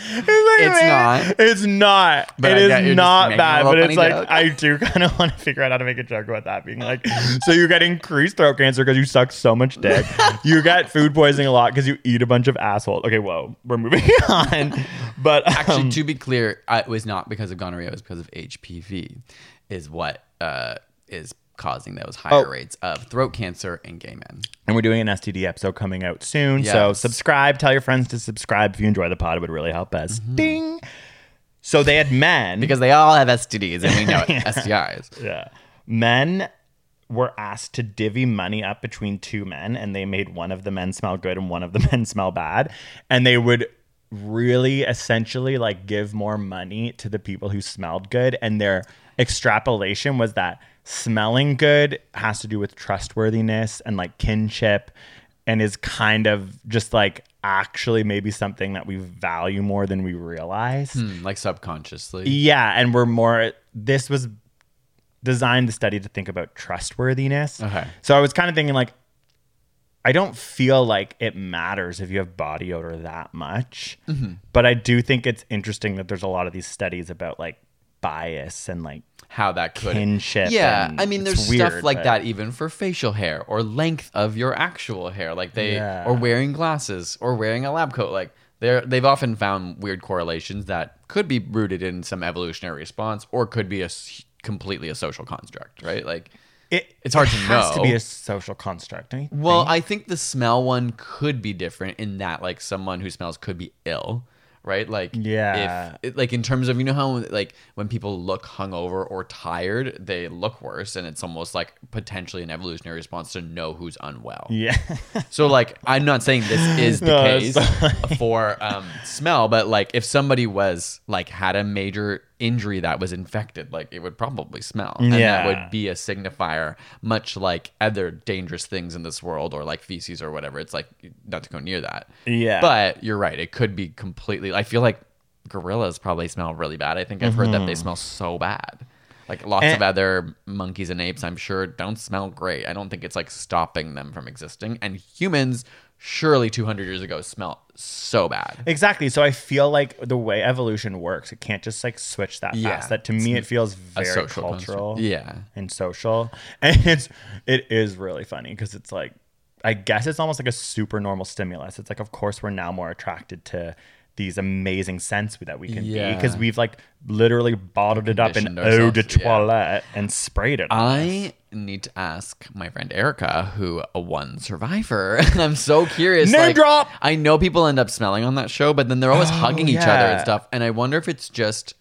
It's not. It's not. But it is get you're just not bad, but it's like joke. I do kind of want to figure out how to make a joke about that being like, so you get increased throat cancer because you suck so much dick. you get food poisoning a lot because you eat a bunch of assholes. Okay, whoa, we're moving on. But um, Actually, to be clear, it was not because of gonorrhea, it was because of HPV, is what uh, is causing those higher Oh. rates of throat cancer in gay men. And we're doing an STD episode coming out soon. So subscribe. Tell your friends to subscribe if you enjoy the pod. It would really help us. Mm-hmm. Ding. So they had men. Because they all have STDs and we know it, STIs. yeah. Men were asked to divvy money up between two men, and they made one of the men smell good and one of the men smell bad. And they would really essentially like give more money to the people who smelled good. And their extrapolation was that smelling good has to do with trustworthiness and like kinship and is kind of just like actually maybe something that we value more than we realize. Hmm, like subconsciously. Yeah, and we're more. This was designed the study to think about trustworthiness. Okay. So I was kind of thinking like, I don't feel like it matters if you have body odor that much, Mm-hmm. but I do think it's interesting that there's a lot of these studies about like bias and like how that could kinship. Yeah, I mean, there's stuff like but- that even for facial hair or length of your actual hair, like they Yeah. or wearing glasses or wearing a lab coat. Like they're they've often found weird correlations that could be rooted in some evolutionary response or could be a completely a social construct, right? Like, It, It's hard it to has to be a social construct. well, think? I think the smell one could be different in that like someone who smells could be ill. Right, like Yeah. if like in terms of you know how like when people look hungover or tired, they look worse, and it's almost like potentially an evolutionary response to know who's unwell. yeah. So like I'm not saying this is the No, case for um, smell, but like if somebody was like had a major injury that was infected, like it would probably smell, and that would be a signifier, much like other dangerous things in this world or like feces or whatever. It's like not to go near that. Yeah. But you're right; it could be completely. I feel like gorillas probably smell really bad. I think I've heard that they smell so bad. Like lots Mm-hmm. And- of other monkeys and apes, I'm sure don't smell great. I don't think it's like stopping them from existing. And humans, surely 200 years ago, smelled so bad. Exactly. So I feel like the way evolution works, it can't just like switch that Yeah. fast. That to me, it feels very social cultural. Yeah. and social, and it's it is really funny because it's like I guess it's almost like a super normal stimulus. It's like of course we're now more attracted to these amazing scents that we can be because we've like literally bottled it up in eau de ourselves, yeah. toilette and sprayed it. I need to ask my friend Erica, who won Survivor. and I'm so curious. Name like, drop! I know people end up smelling on that show, but then they're always oh, hugging each other and stuff. And I wonder if it's just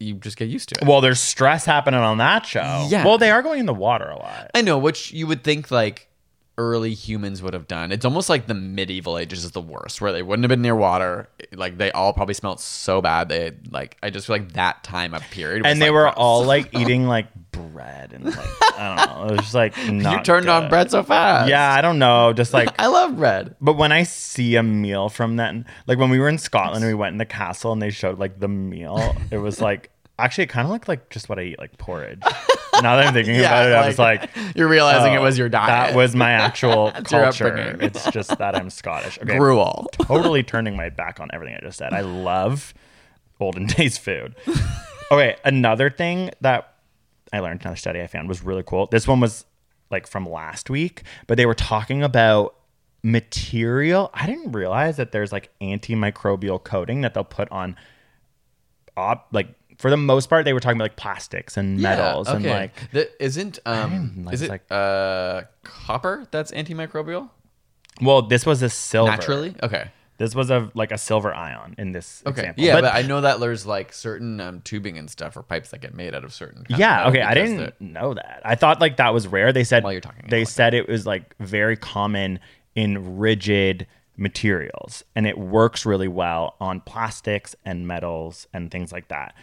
you just get used to it. Well, there's stress happening on that show. Yeah. Well, they are going in the water a lot. I know, which you would think like early humans would have done. It's almost like the medieval ages is the worst, where they wouldn't have been near water. Like they all probably smelled so bad. They like I just feel like that time of period. Was and they like were gross. all like eating like bread and like I don't know. It was just like not you turned on bread so fast. Yeah, I don't know. Just like I love bread. But when I see a meal from that, like when we were in Scotland and we went in the castle and they showed like the meal, it was like actually it kind of looked like just what I eat, like porridge. now that I'm thinking about it, I was like, you're realizing it oh, was your oh, diet. That was my actual culture. it's just that I'm Scottish. Okay, Gruel. totally turning my back on everything I just said. I love olden days food. Okay, another thing that I learned, another study I found was really cool. This one was like from last week, but they were talking about material. I didn't realize that there's like antimicrobial coating that they'll put on op like for the most part they were talking about like plastics and metals and okay. like The- isn't um like- is it like- uh copper that's antimicrobial well this was a silver naturally? Okay. This was a like a silver ion in this Okay. example. Yeah, but, I know that there's like certain um, tubing and stuff or pipes that get made out of certain. of yeah, metal okay. I didn't know that. I thought like that was rare. They said While you're talking they said it was like very common in rigid materials and it works really well on plastics and metals and things like that.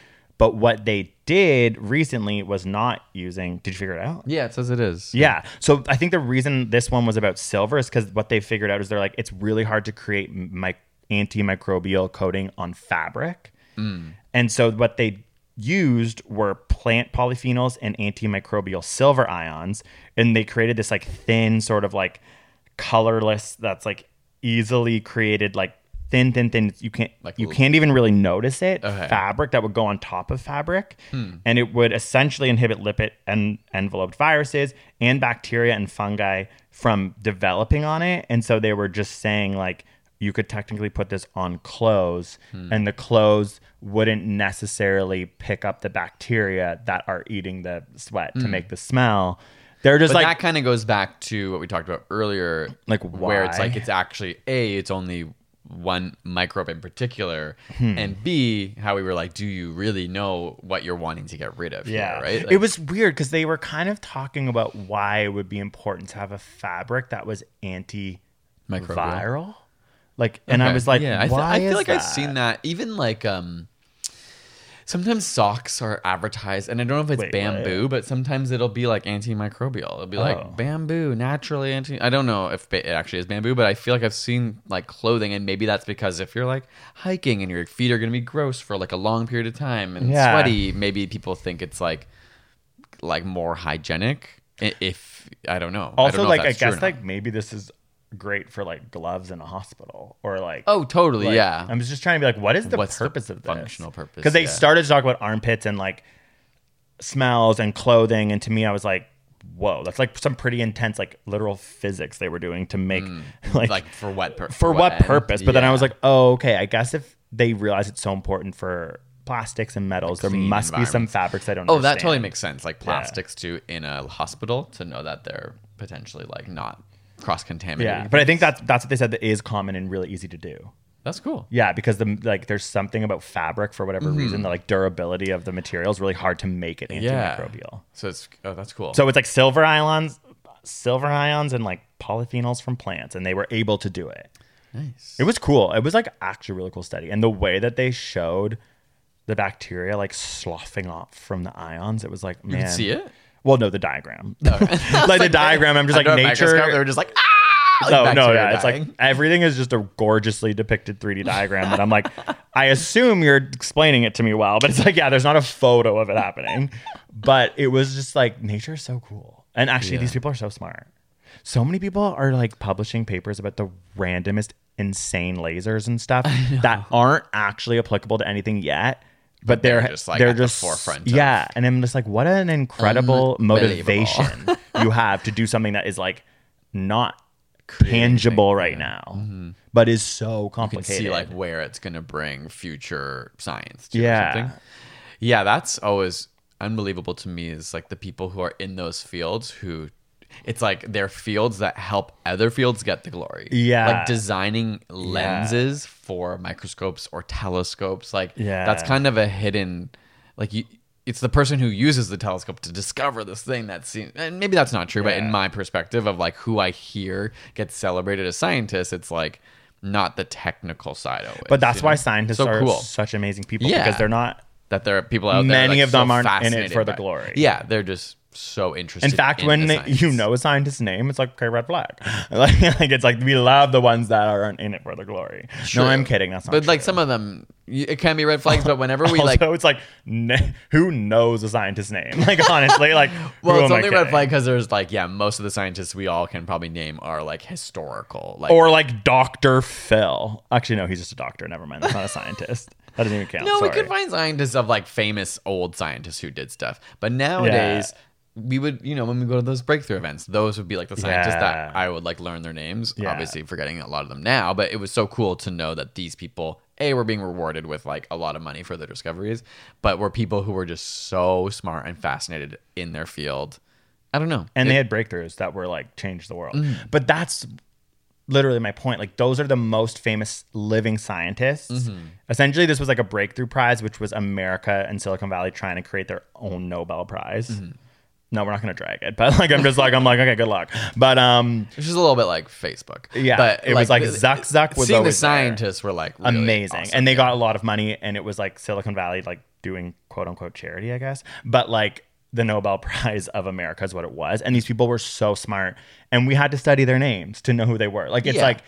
But what they did recently was not using Did you figure it out? Yeah, it says it is. Yeah. So I think the reason this one was about silver is because what they figured out is they're like, it's really hard to create my antimicrobial coating on fabric. Mm. And so what they used were plant polyphenols and antimicrobial silver ions. And they created this like thin, sort of like colorless, that's like easily created, like thin, thin, thin. You can't, Like you can't even really notice it. Okay. Fabric that would go on top of fabric. Hmm. And it would essentially inhibit lipid and enveloped viruses and bacteria and fungi from developing on it. And so they were just saying, like, you could technically put this on clothes, hmm. and the clothes wouldn't necessarily pick up the bacteria that are eating the sweat to hmm. make the smell. They're just But like, that kind of goes back to what we talked about earlier, Like, where it's like it's actually a it's only one microbe in particular, Hmm. and b how we were like, do you really know what you're wanting to get rid of? here, Yeah, right. it was weird because they were kind of talking about why it would be important to have a fabric that was antiviral. Like, and I was like, yeah, I, th- I feel like that? I've seen that. Even like um, sometimes socks are advertised, and I don't know if it's Wait, bamboo, but sometimes it'll be like antimicrobial. It'll be Oh. like bamboo, naturally anti. I don't know if it actually is bamboo, but I feel like I've seen like clothing, and maybe that's because if you're like hiking and your feet are gonna be gross for like a long period of time and Yeah. sweaty, maybe people think it's like like more hygienic. If I don't know. I don't Also, know like, I guess like maybe this is great for like gloves in a hospital or like. oh, totally, like, yeah. I'm just trying to be like, what is the What's the purpose of this? functional purpose, Because they yeah. started to talk about armpits and like smells and clothing, and to me, I was like, whoa, that's like some pretty intense like literal physics they were doing to make mm. like like for what pur- for what purpose? But then I was like, oh, okay. I guess if they realize it's so important for plastics and metals, there must be some fabrics I don't. Know. Oh, that totally makes sense. Like plastics too in a hospital to know that they're potentially like not cross contaminated. Yeah, but I think that's that's what they said that is common and really easy to do. that's cool. Yeah, because the like there's something about fabric for whatever Mm-hmm. reason, the like durability of the material is really hard to make it Yeah. antimicrobial. So it's oh, that's cool. So it's like silver ions, silver ions, and like polyphenols from plants, and they were able to do it. nice. It was cool. It was like actually a really cool study, and the way that they showed the bacteria like sloughing off from the ions, it was like man, You can see it. Well, no, the diagram, like the diagram. I'm just like Under a microscope, nature. They were just like ah. like no, no, yeah, it's like everything is just a gorgeously depicted 3D diagram that I'm like, I assume you're explaining it to me well, but it's like, yeah, there's not a photo of it happening, but it was just like nature is so cool, and actually these people are so smart. So many people are like publishing papers about the randomest insane lasers and stuff that aren't actually applicable to anything yet. But they're they're just, like, they're at the just forefront yeah, and I'm just like, what an incredible motivation you have to do something that is like not tangible right yeah. Mm-hmm. now, but is so complicated. see like where it's gonna bring future science. To Yeah. Something. Yeah, that's always unbelievable to me. Is like the people who are in those fields who. It's like they're fields that help other fields get the glory. Yeah. Like designing lenses for microscopes or telescopes. Like Yeah. that's kind of a hidden like you it's the person who uses the telescope to discover this thing that seems and maybe that's not true but in my perspective of like who i hear gets celebrated as scientists it's like not the technical side of it But that's why know? scientists So are cool such amazing people Yeah. because they're not. that there are people out there Many like, of them so aren't in it for the glory. yeah they're just so interested In fact, in when the you know a scientist's name, it's like okay, red flag. like, like it's like we love the ones that aren't in it for the glory. True. No, I'm kidding. That's not. but like some of them it can be red flags but whenever we also, like it's like n- who knows a scientist's name? Like honestly, like well it's only red flag because there's like yeah most of the scientists we all can probably name are like historical like or like Doctor Phil. Actually, no, he's just a doctor. Never mind. That's not a scientist. That doesn't even count. No, we could find scientists of like famous old scientists who did stuff. But nowadays, we would, you know, when we go to those breakthrough events, those would be like the scientists that I would like learn their names. Yeah. Obviously, forgetting a lot of them now, but it was so cool to know that these people, A, were being rewarded with like a lot of money for their discoveries, but were people who were just so smart and fascinated in their field. I don't know. and It- they had breakthroughs that were like changed the world. Mm. But that's literally my point. Like those are the most famous living scientists. Mm-hmm. Essentially, this was like a breakthrough prize, which was America and Silicon Valley trying to create their own Nobel Prize. Mm-hmm. No, we're not gonna drag it, but like I'm just like I'm like okay, good luck. But um, It's just a little bit like Facebook. Yeah, but it was like Zuck Zuck was seeing the always there. scientists were like really amazing, awesome. and they Yeah. got a lot of money, and it was like Silicon Valley like doing quote unquote charity, I guess. But like the Nobel Prize of America is what it was, and these people were so smart, and we had to study their names to know who they were. Like it's Yeah. like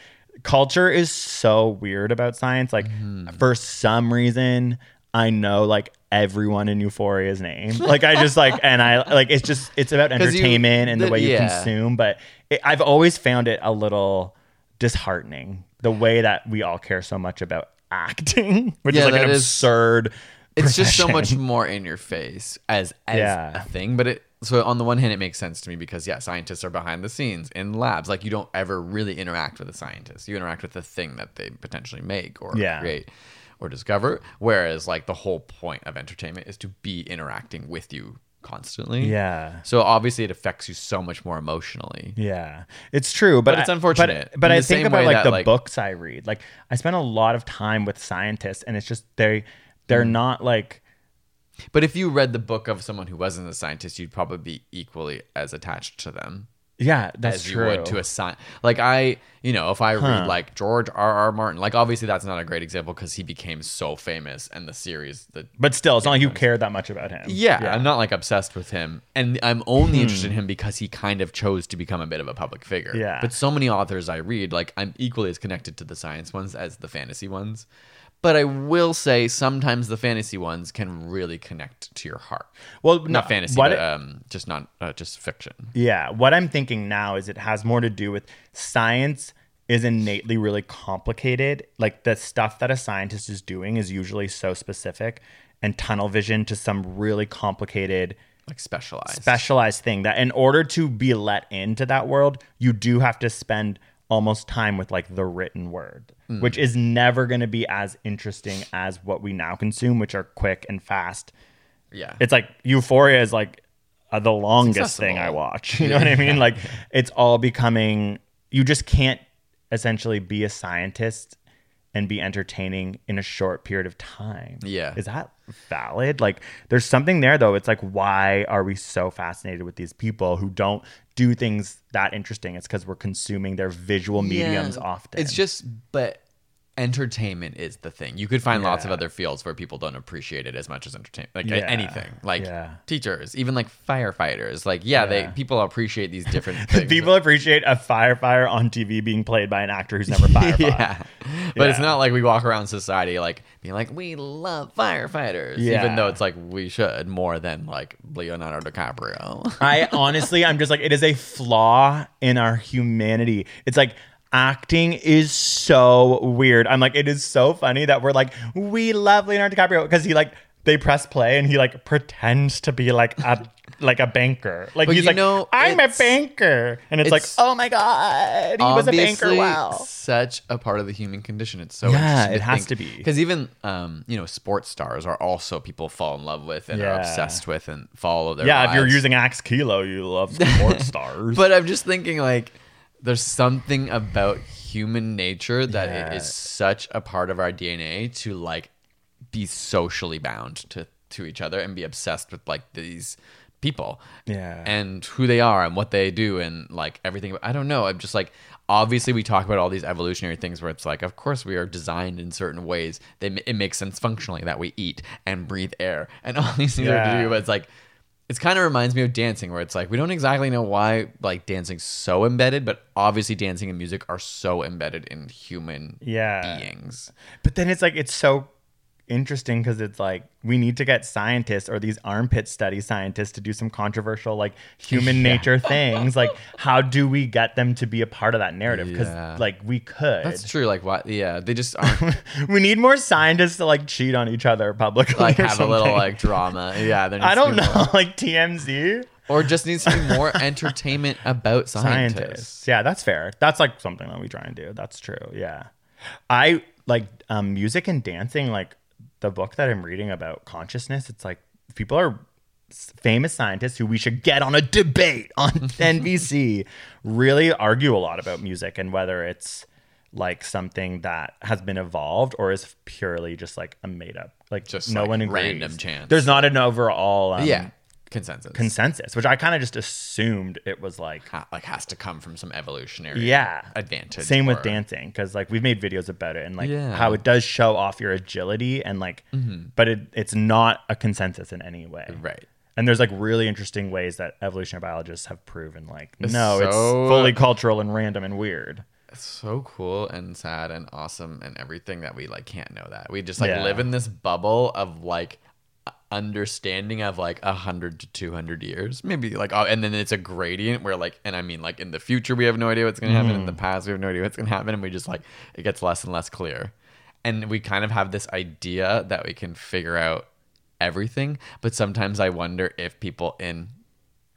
culture is so weird about science. Like Mm-hmm. for some reason, I know like everyone in Euphoria's name. Like I just like, and I like it's just it's about 'Cause you- entertainment and the the- way you yeah. consume. But it, I've always found it a little disheartening the way that we all care so much about acting, which Yeah, is like an is- absurd. it's just so much more in your face as as Yeah. a thing but it so on the one hand it makes sense to me because yeah scientists are behind the scenes in labs like you don't ever really interact with a scientist you interact with the thing that they potentially make or Yeah. create or discover whereas like the whole point of entertainment is to be interacting with you constantly Yeah. so obviously it affects you so much more emotionally Yeah, it's true, but, But it's unfortunate. But, but I think about like that, the like- books I read. Like I spend a lot of time with scientists, and it's just they they're Mm. not like but if you read the book of someone who wasn't a scientist you'd probably be equally as attached to them yeah. That's as true. you would to a sign. Like I, you know, if I read like George R. R. Martin, like obviously that's not a great example because he became so famous and the series. The but still, it's not like you care that much about him. yeah, I'm not like obsessed with him, and I'm Hmm. only interested in him because he kind of chose to become a bit of a public figure. Yeah. But so many authors I read, like I'm equally as connected to the science ones as the fantasy ones. But I will say sometimes the fantasy ones can really connect to your heart. Well, Not no, fantasy, but um, just not uh, just fiction. Yeah, what I'm thinking now is it has more to do with science is innately really complicated. Like the stuff that a scientist is doing is usually so specific and tunnel vision to some really complicated Like specialized. specialized thing that in order to be let into that world, you do have to spend almost time with like the written word, Hmm. which is never going to be as interesting as what we now consume, which are quick and fast. yeah. It's like Euphoria is like uh, the longest thing I watch. You know what I mean? Like it's all becoming you just can't essentially be a scientist and be entertaining in a short period of time. Yeah. Is that valid? Like there's something there though. It's like why are we so fascinated with these people who don't do things that interesting? It's cuz we're consuming their visual mediums Yeah. often. It's just, but entertainment is the thing. You could find lots of other fields where people don't appreciate it as much as entertainment, like Yeah. anything, like Yeah. teachers, even like firefighters. Like, yeah, they people appreciate these different things. People appreciate a firefighter on TV being played by an actor who's never firefought. yeah, but it's not like we walk around society like being like we love firefighters, Yeah. even though it's like we should more than like Leonardo DiCaprio. I honestly, I'm just like, it is a flaw in our humanity. It's like acting is so weird. I'm like, it is so funny that we're like, we love Leonardo DiCaprio because he like they press play and he like pretends to be like a like a banker. Like But he's like, know, I'm a banker, and it's, like, oh my god, he was a banker. Wow. such a part of the human condition. It's so Yeah, it has to be. because even um, you know sports stars are also people fall in love with and are obsessed with and follow their Yeah, if you're using Axe Kilo, you love sports stars. But I'm just thinking like there's something about human nature that it Yeah. is such a part of our DNA to like be socially bound to to each other and be obsessed with like these people Yeah. and who they are and what they do and like everything i don't know i'm just like obviously we talk about all these evolutionary things where it's like of course we are designed in certain ways they, it makes sense functionally that we eat and breathe air and all these things are to do but it's like it's kind of reminds me of dancing where it's like we don't exactly know why like dancing's so embedded but obviously dancing and music are so embedded in human Yeah. beings But then it's like it's so interesting because it's like we need to get scientists or these armpit study scientists to do some controversial like human nature things. Like how do we get them to be a part of that narrative? Because Yeah. like we could. that's true like what yeah they just aren't we need more scientists to like cheat on each other publicly. like have a little like drama yeah I don't know, more. like TMZ or just needs to be more entertainment about scientists. scientists. Yeah, that's fair. That's like something that we try and do. That's true. Yeah. I like um music and dancing like the book that I'm reading about consciousness, it's like people are famous scientists who we should get on a debate on NBC really argue a lot about music and whether it's like something that has been evolved or is purely just like a made up like Just, no like, one agrees. random chance. There's not an overall um, yeah, consensus. consensus, which I kind of just assumed it was like Ha- like has to come from some evolutionary yeah advantage. same with dancing because like we've made videos about it and like Yeah. Mm-hmm. how it does show off your agility and like but it, it's not a consensus in any way Right. and there's like really interesting ways that evolutionary biologists have proven like no it's fully cultural and random and weird It's so cool and sad and awesome and everything that we like can't know that. We just like Yeah. live in this bubble of like understanding of like a hundred to two hundred years, maybe like, oh, and then it's a gradient where like, and I mean like in the future we have no idea what's gonna happen. In the mm. past we have no idea what's gonna happen, and we just like it gets less and less clear, and we kind of have this idea that we can figure out everything. But sometimes I wonder if people in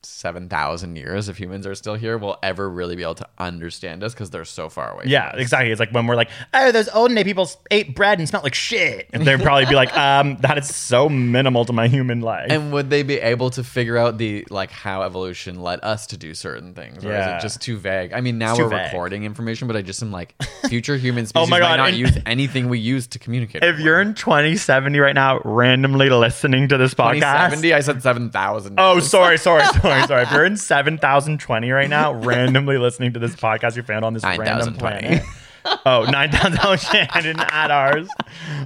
7,000 years, if humans are still here, will ever really be able to understand us because they're so far away. yeah exactly it's like when we're like oh those olden day people ate bread and smelled like shit and they'd probably be like um that is so minimal to my human life And would they be able to figure out the like how evolution led us to do certain things, or is Yeah. it just too vague? I mean, now we're vague. recording information, but I just am like, future human Oh species my might God, not and- use anything we use to communicate. if you're in 2070 right now randomly listening to this podcast 2070, I said 7,000. Oh, sorry, sorry, sorry, sorry. If you're in 7020 right now, randomly listening to this podcast you found on this random planet. Oh, 9,000. Oh, shit. I didn't add ours.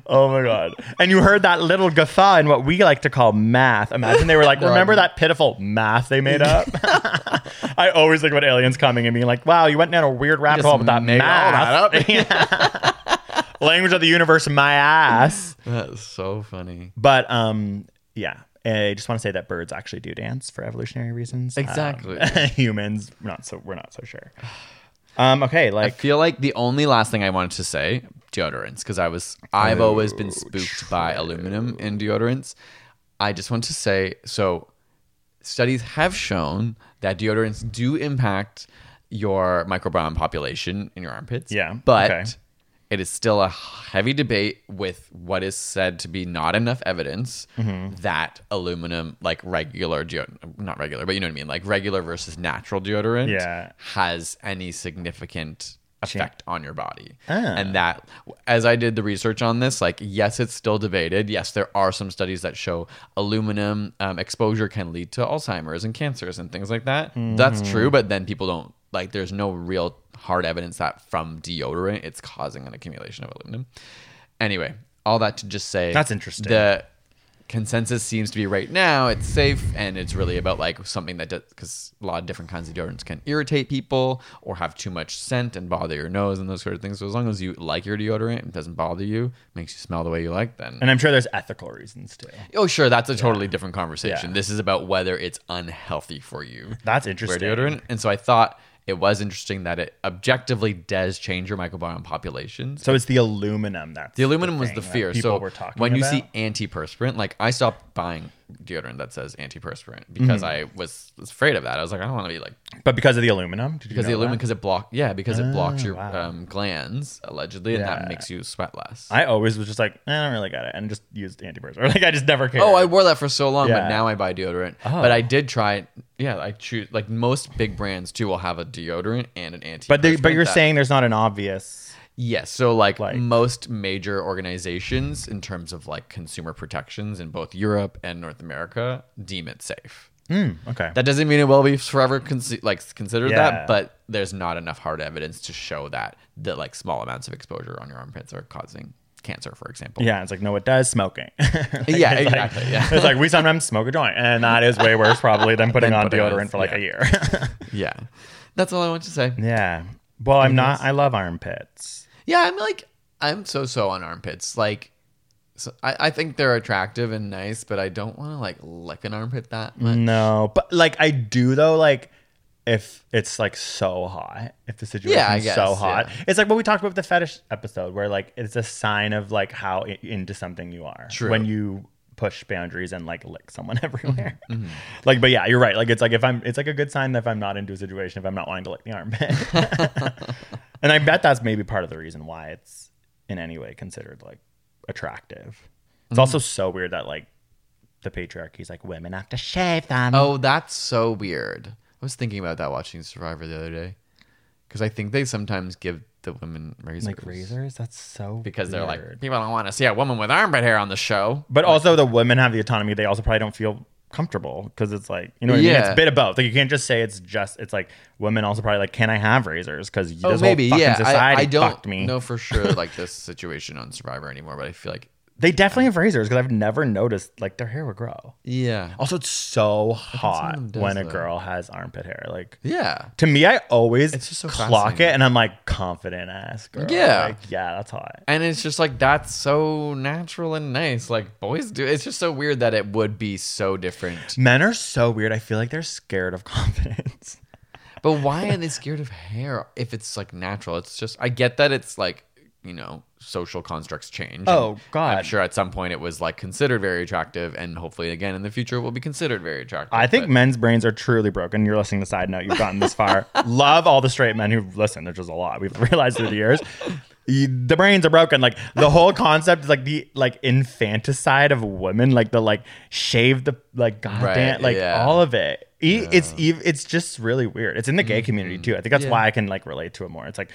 Oh, my God. And you heard that little guffaw in what we like to call math. Imagine they were like, remember that pitiful math they made up? I always think about aliens coming and being like, wow, you went down a weird rabbit hole with that math. that. Language of the universe, my ass. That's so funny. But um, yeah, I just want to say that birds actually do dance for evolutionary reasons. Um, Exactly. humans, we're not so we're not so sure. Um, okay, I like feel like the only last thing I wanted to say deodorants because I was I've always been spooked by aluminum in deodorants. I just want to say so studies have shown that deodorants do impact your microbiome population in your armpits. Yeah, But okay. It is still a heavy debate with what is said to be not enough evidence Mm-hmm. that aluminum, like regular deodorant, not regular, but you know what I mean, like regular versus natural deodorant, Yeah. has any significant effect on your body. Ah. And that, as I did the research on this, like, yes, it's still debated. Yes, there are some studies that show aluminum um, exposure can lead to Alzheimer's and cancers and things like that. That's Mm-hmm. true, but then people don't, like, there's no real hard evidence that from deodorant it's causing an accumulation of aluminum. Anyway, all that to just say That's interesting. The consensus seems to be right now it's safe and it's really about like something that does because a lot of different kinds of deodorants can irritate people or have too much scent and bother your nose and those sort of things so as long as you like your deodorant and it doesn't bother you makes you smell the way you like then and I'm sure there's ethical reasons too. oh sure that's a totally different conversation Yeah. this is about whether it's unhealthy for you That's wear interesting. deodorant and so i thought it was interesting that it objectively does change your microbiome populations So it's the aluminum that's the aluminum was thing the fear. So were talking when you about. see antiperspirant, like I stopped buying deodorant that says antiperspirant because I was, was afraid of that. I was like, I don't want to be like but because of the aluminum, did you because the aluminum because it block yeah because it blocks your wow. um, glands allegedly and that makes you sweat less. I always was just like, eh, I don't really got it, and just used antiperspirant. Like I just never cared. Oh, I wore that for so long, Yeah. Oh. but now I buy deodorant. But I did try. Yeah, I choose like most big brands too will have a deodorant and an anti. but they, but you're saying there's not an obvious. Yes. So like, Like- most major organizations in terms of like consumer protections in both Europe and North America deem it safe. Hmm, okay. That doesn't mean it will be forever consi- like considered Yeah. that, but there's not enough hard evidence to show that that like small amounts of exposure on your armpits are causing cancer, for example. yeah, it's like no, it does smoking. Like, Yeah, it's like- exactly, yeah. it's like we sometimes smoke a joint, and that is way worse probably than putting on putting on- deodorant for like yeah. a year. Yeah. That's all I want to say. yeah. Well, I'm not. I love armpits. Yeah, I'm like I'm so so on armpits. Like so I, I think they're attractive and nice, but I don't want to like lick an armpit that much. No, but like I do though. Like if it's like so hot, if the situation Yeah, I is guess, so hot, yeah. it's like what we talked about with the fetish episode, where like it's a sign of like how i- into something you are True. when you push boundaries and like lick someone everywhere. Mm-hmm. Like, but yeah, you're right. Like it's like if I'm, it's like a good sign that if I'm not into a situation, if I'm not wanting to lick the armpit, and I bet that's maybe part of the reason why it's in any way considered like attractive. It's Mm-hmm. also so weird that like the patriarchy's like women have to shave them. Oh, that's so weird. I was thinking about that watching Survivor the other day. Because I think they sometimes give the women razors. like razors. That's so Because they're like, people don't want to see a woman with armpit hair on the show. But also, the women have the autonomy. They also probably don't feel comfortable because it's like you know what I mean. It's a bit of both. Like you can't just say it's just. It's like women also probably like, can I have razors? Because Oh, this maybe, whole fucking yeah. society I, I don't me. know for sure like this situation on Survivor anymore, but I feel like, They definitely have razors because I've never noticed like their hair would grow. yeah. Also, it's so hot does, when a girl has armpit hair. Like Yeah. to me, I always It's just so clock it, fascinating. and I'm like confident ass girl. Yeah. Like, yeah, that's hot. And it's just like that's so natural and nice. Like boys do. It's just so weird that it would be so different. Men are so weird. I feel like they're scared of confidence. But why are they scared of hair if it's like natural? It's just I get that it's like you know social constructs change. Oh, and God. I'm sure at some point it was like considered very attractive, and hopefully again in the future it will be considered very attractive. I think but- men's brains are truly broken. You're listening to the Side Note. You've gotten this far. Love all the straight men who've listened. There's just a lot. We've realized through the years. The brains are broken. Like the whole concept is like the like infanticide of women, like the like shave the like goddamn Right, like yeah. all of it. E- It's it's just really weird. It's in the gay community too. I think that's Mm-hmm. Yeah. why I can like relate to it more. It's like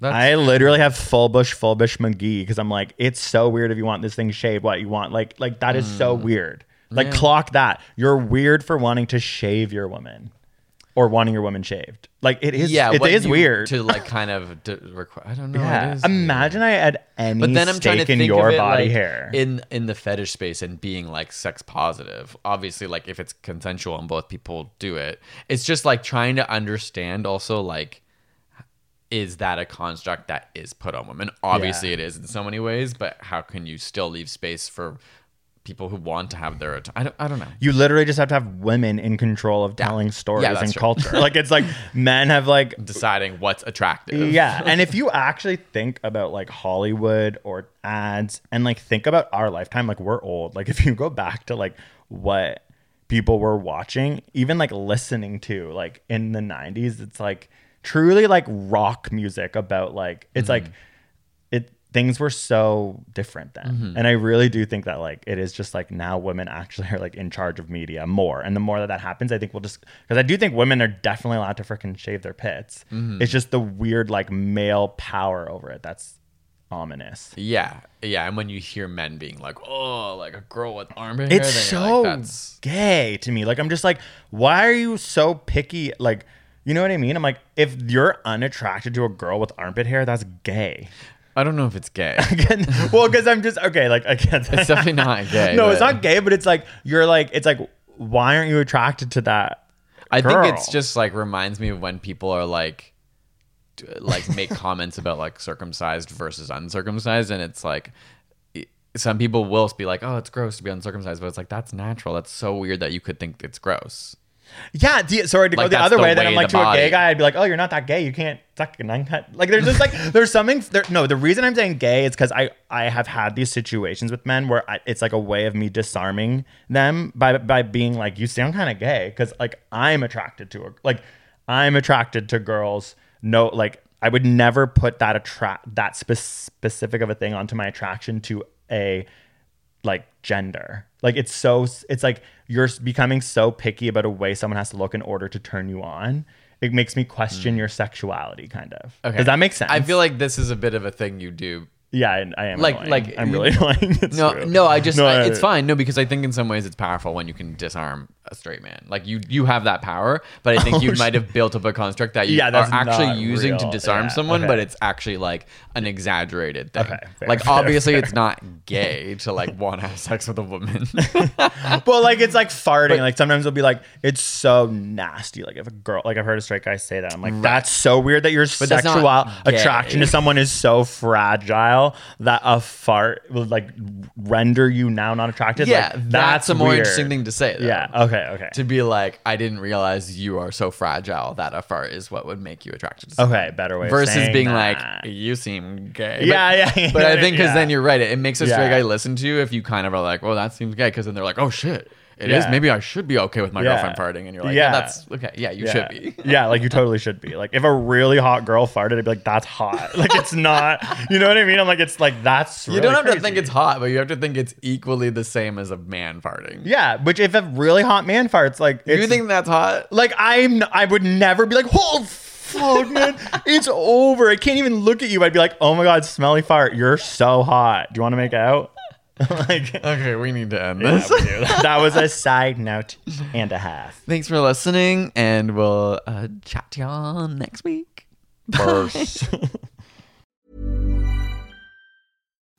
That's I literally have full bush, full bush McGee because I'm like, it's so weird if you want this thing shaved. What you want, like, like that is so Mm. weird. Like, clock that. You're weird for wanting to shave your woman, or wanting your woman shaved. Like, it is. yeah, it is you- weird. to like kind of d- require. I don't know. yeah. It is Imagine I had any But then I'm trying to stake in think your of it body like, hair. in in the fetish space and being like sex positive. Obviously, like if it's consensual and both people do it, it's just like trying to understand also like is that a construct that is put on women? Obviously, Yeah. it is in so many ways, but how can you still leave space for people who want to have their? I don't. I don't know. you literally just have to have women in control of telling stories that's and true. culture. like, it's like men have like Deciding what's attractive. Yeah. And if you actually think about like Hollywood or ads and like think about our lifetime, like we're old. Like if you go back to like what people were watching, even like listening to, like in the 90s, it's like truly like rock music about like, it's like, mm-hmm. it, things were so different then. Mm-hmm. And I really do think that like it is just like now women actually are like in charge of media more. And the more that that happens, I think we'll just, because I do think women are definitely allowed to freaking shave their pits. Mm-hmm. It's just the weird like male power over it that's ominous. Yeah, yeah, and when you hear men being like, "Oh, like a girl with armpit hair," It's so like, "That's gay to me. Like I'm just like, why are you so picky? Like, you know what I mean? I'm like, if you're unattracted to a girl with armpit hair, that's gay. I don't know if it's gay. Well, because I'm just okay. Like again, It's definitely not gay. no, it's not gay, but it's like you're like it's like why aren't you attracted to that? I think it's just like reminds me of when people are like, like make comments about like circumcised versus uncircumcised, and it's like. Some people will be like, "Oh, it's gross to be uncircumcised," but it's like that's natural. That's so weird that you could think it's gross. Yeah, the, sorry to go the other the way. Then I'm like to a gay guy, I'd be like, oh, you're not that gay. You can't suck. Like there's just like there's something. There, no, the reason I'm saying gay is because I I have had these situations with men where I, it's like a way of me disarming them by by being like, you sound kind of gay because like I'm attracted to a like I'm attracted to girls. No, like I would never put that attract that spe- specific of a thing onto my attraction to a like gender. Like it's so it's like you're becoming so picky about a way someone has to look in order to turn you on. it makes me question hmm. your sexuality, kind of. Okay. Does that make sense? I feel like this is a bit of a thing you do. yeah, I, I am Like- annoying. like- I'm really annoying. It's No, true. no, I just No, I- it's fine. No, because I think in some ways it's powerful when you can disarm a straight man. Like you, you have that power, but I think you oh, might have built up a construct that you Oh, Yeah, are actually using to disarm Yeah, someone, okay. but it's actually like an exaggerated thing. Okay, fair, like fair, obviously fair. it's not gay to like want to have sex with a woman. well, like it's like farting. like sometimes it'll be like it's so nasty. Like if a girl, like I've heard a straight guy say that, I'm like, that's so weird that your But sexual attraction to someone is so fragile that a fart will like render you now not attracted. yeah, like, that's, a more weird. interesting thing to say. Though. Yeah. Okay. Okay. To be like, I didn't realize you are so fragile that a fart is what would make you attracted to someone. Okay. Better way. of Versus being that. like, you seem gay. Yeah, But- yeah, yeah, But I think because yeah. then you're right. It, it makes a straight Yeah. guy listen to you if you kind of are like, well, that seems gay. Because then they're like, oh shit, it is. Yeah. Maybe I should be okay with my Yeah. girlfriend farting. And you're like, yeah, that's okay. Yeah, you should be. yeah, like you totally should be. Like if a really hot girl farted, I'd be like, that's hot. Like it's not. You know what I mean? I'm like, it's like that's. You don't have to think it's hot, but you have to think it's equally the same as a man farting. Yeah, which if a really hot man farts, like Do You think that's hot? like I'm, I would never be like, oh fuck, man, it's over. I can't even look at you. I'd be like, oh my god, smelly fart, you're so hot. Do you want to make out? like, Okay, we need to end yeah, this. we that was a side note and a half. Thanks for listening, and we'll uh, chat to y'all next week. First.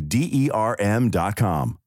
D E R M.com.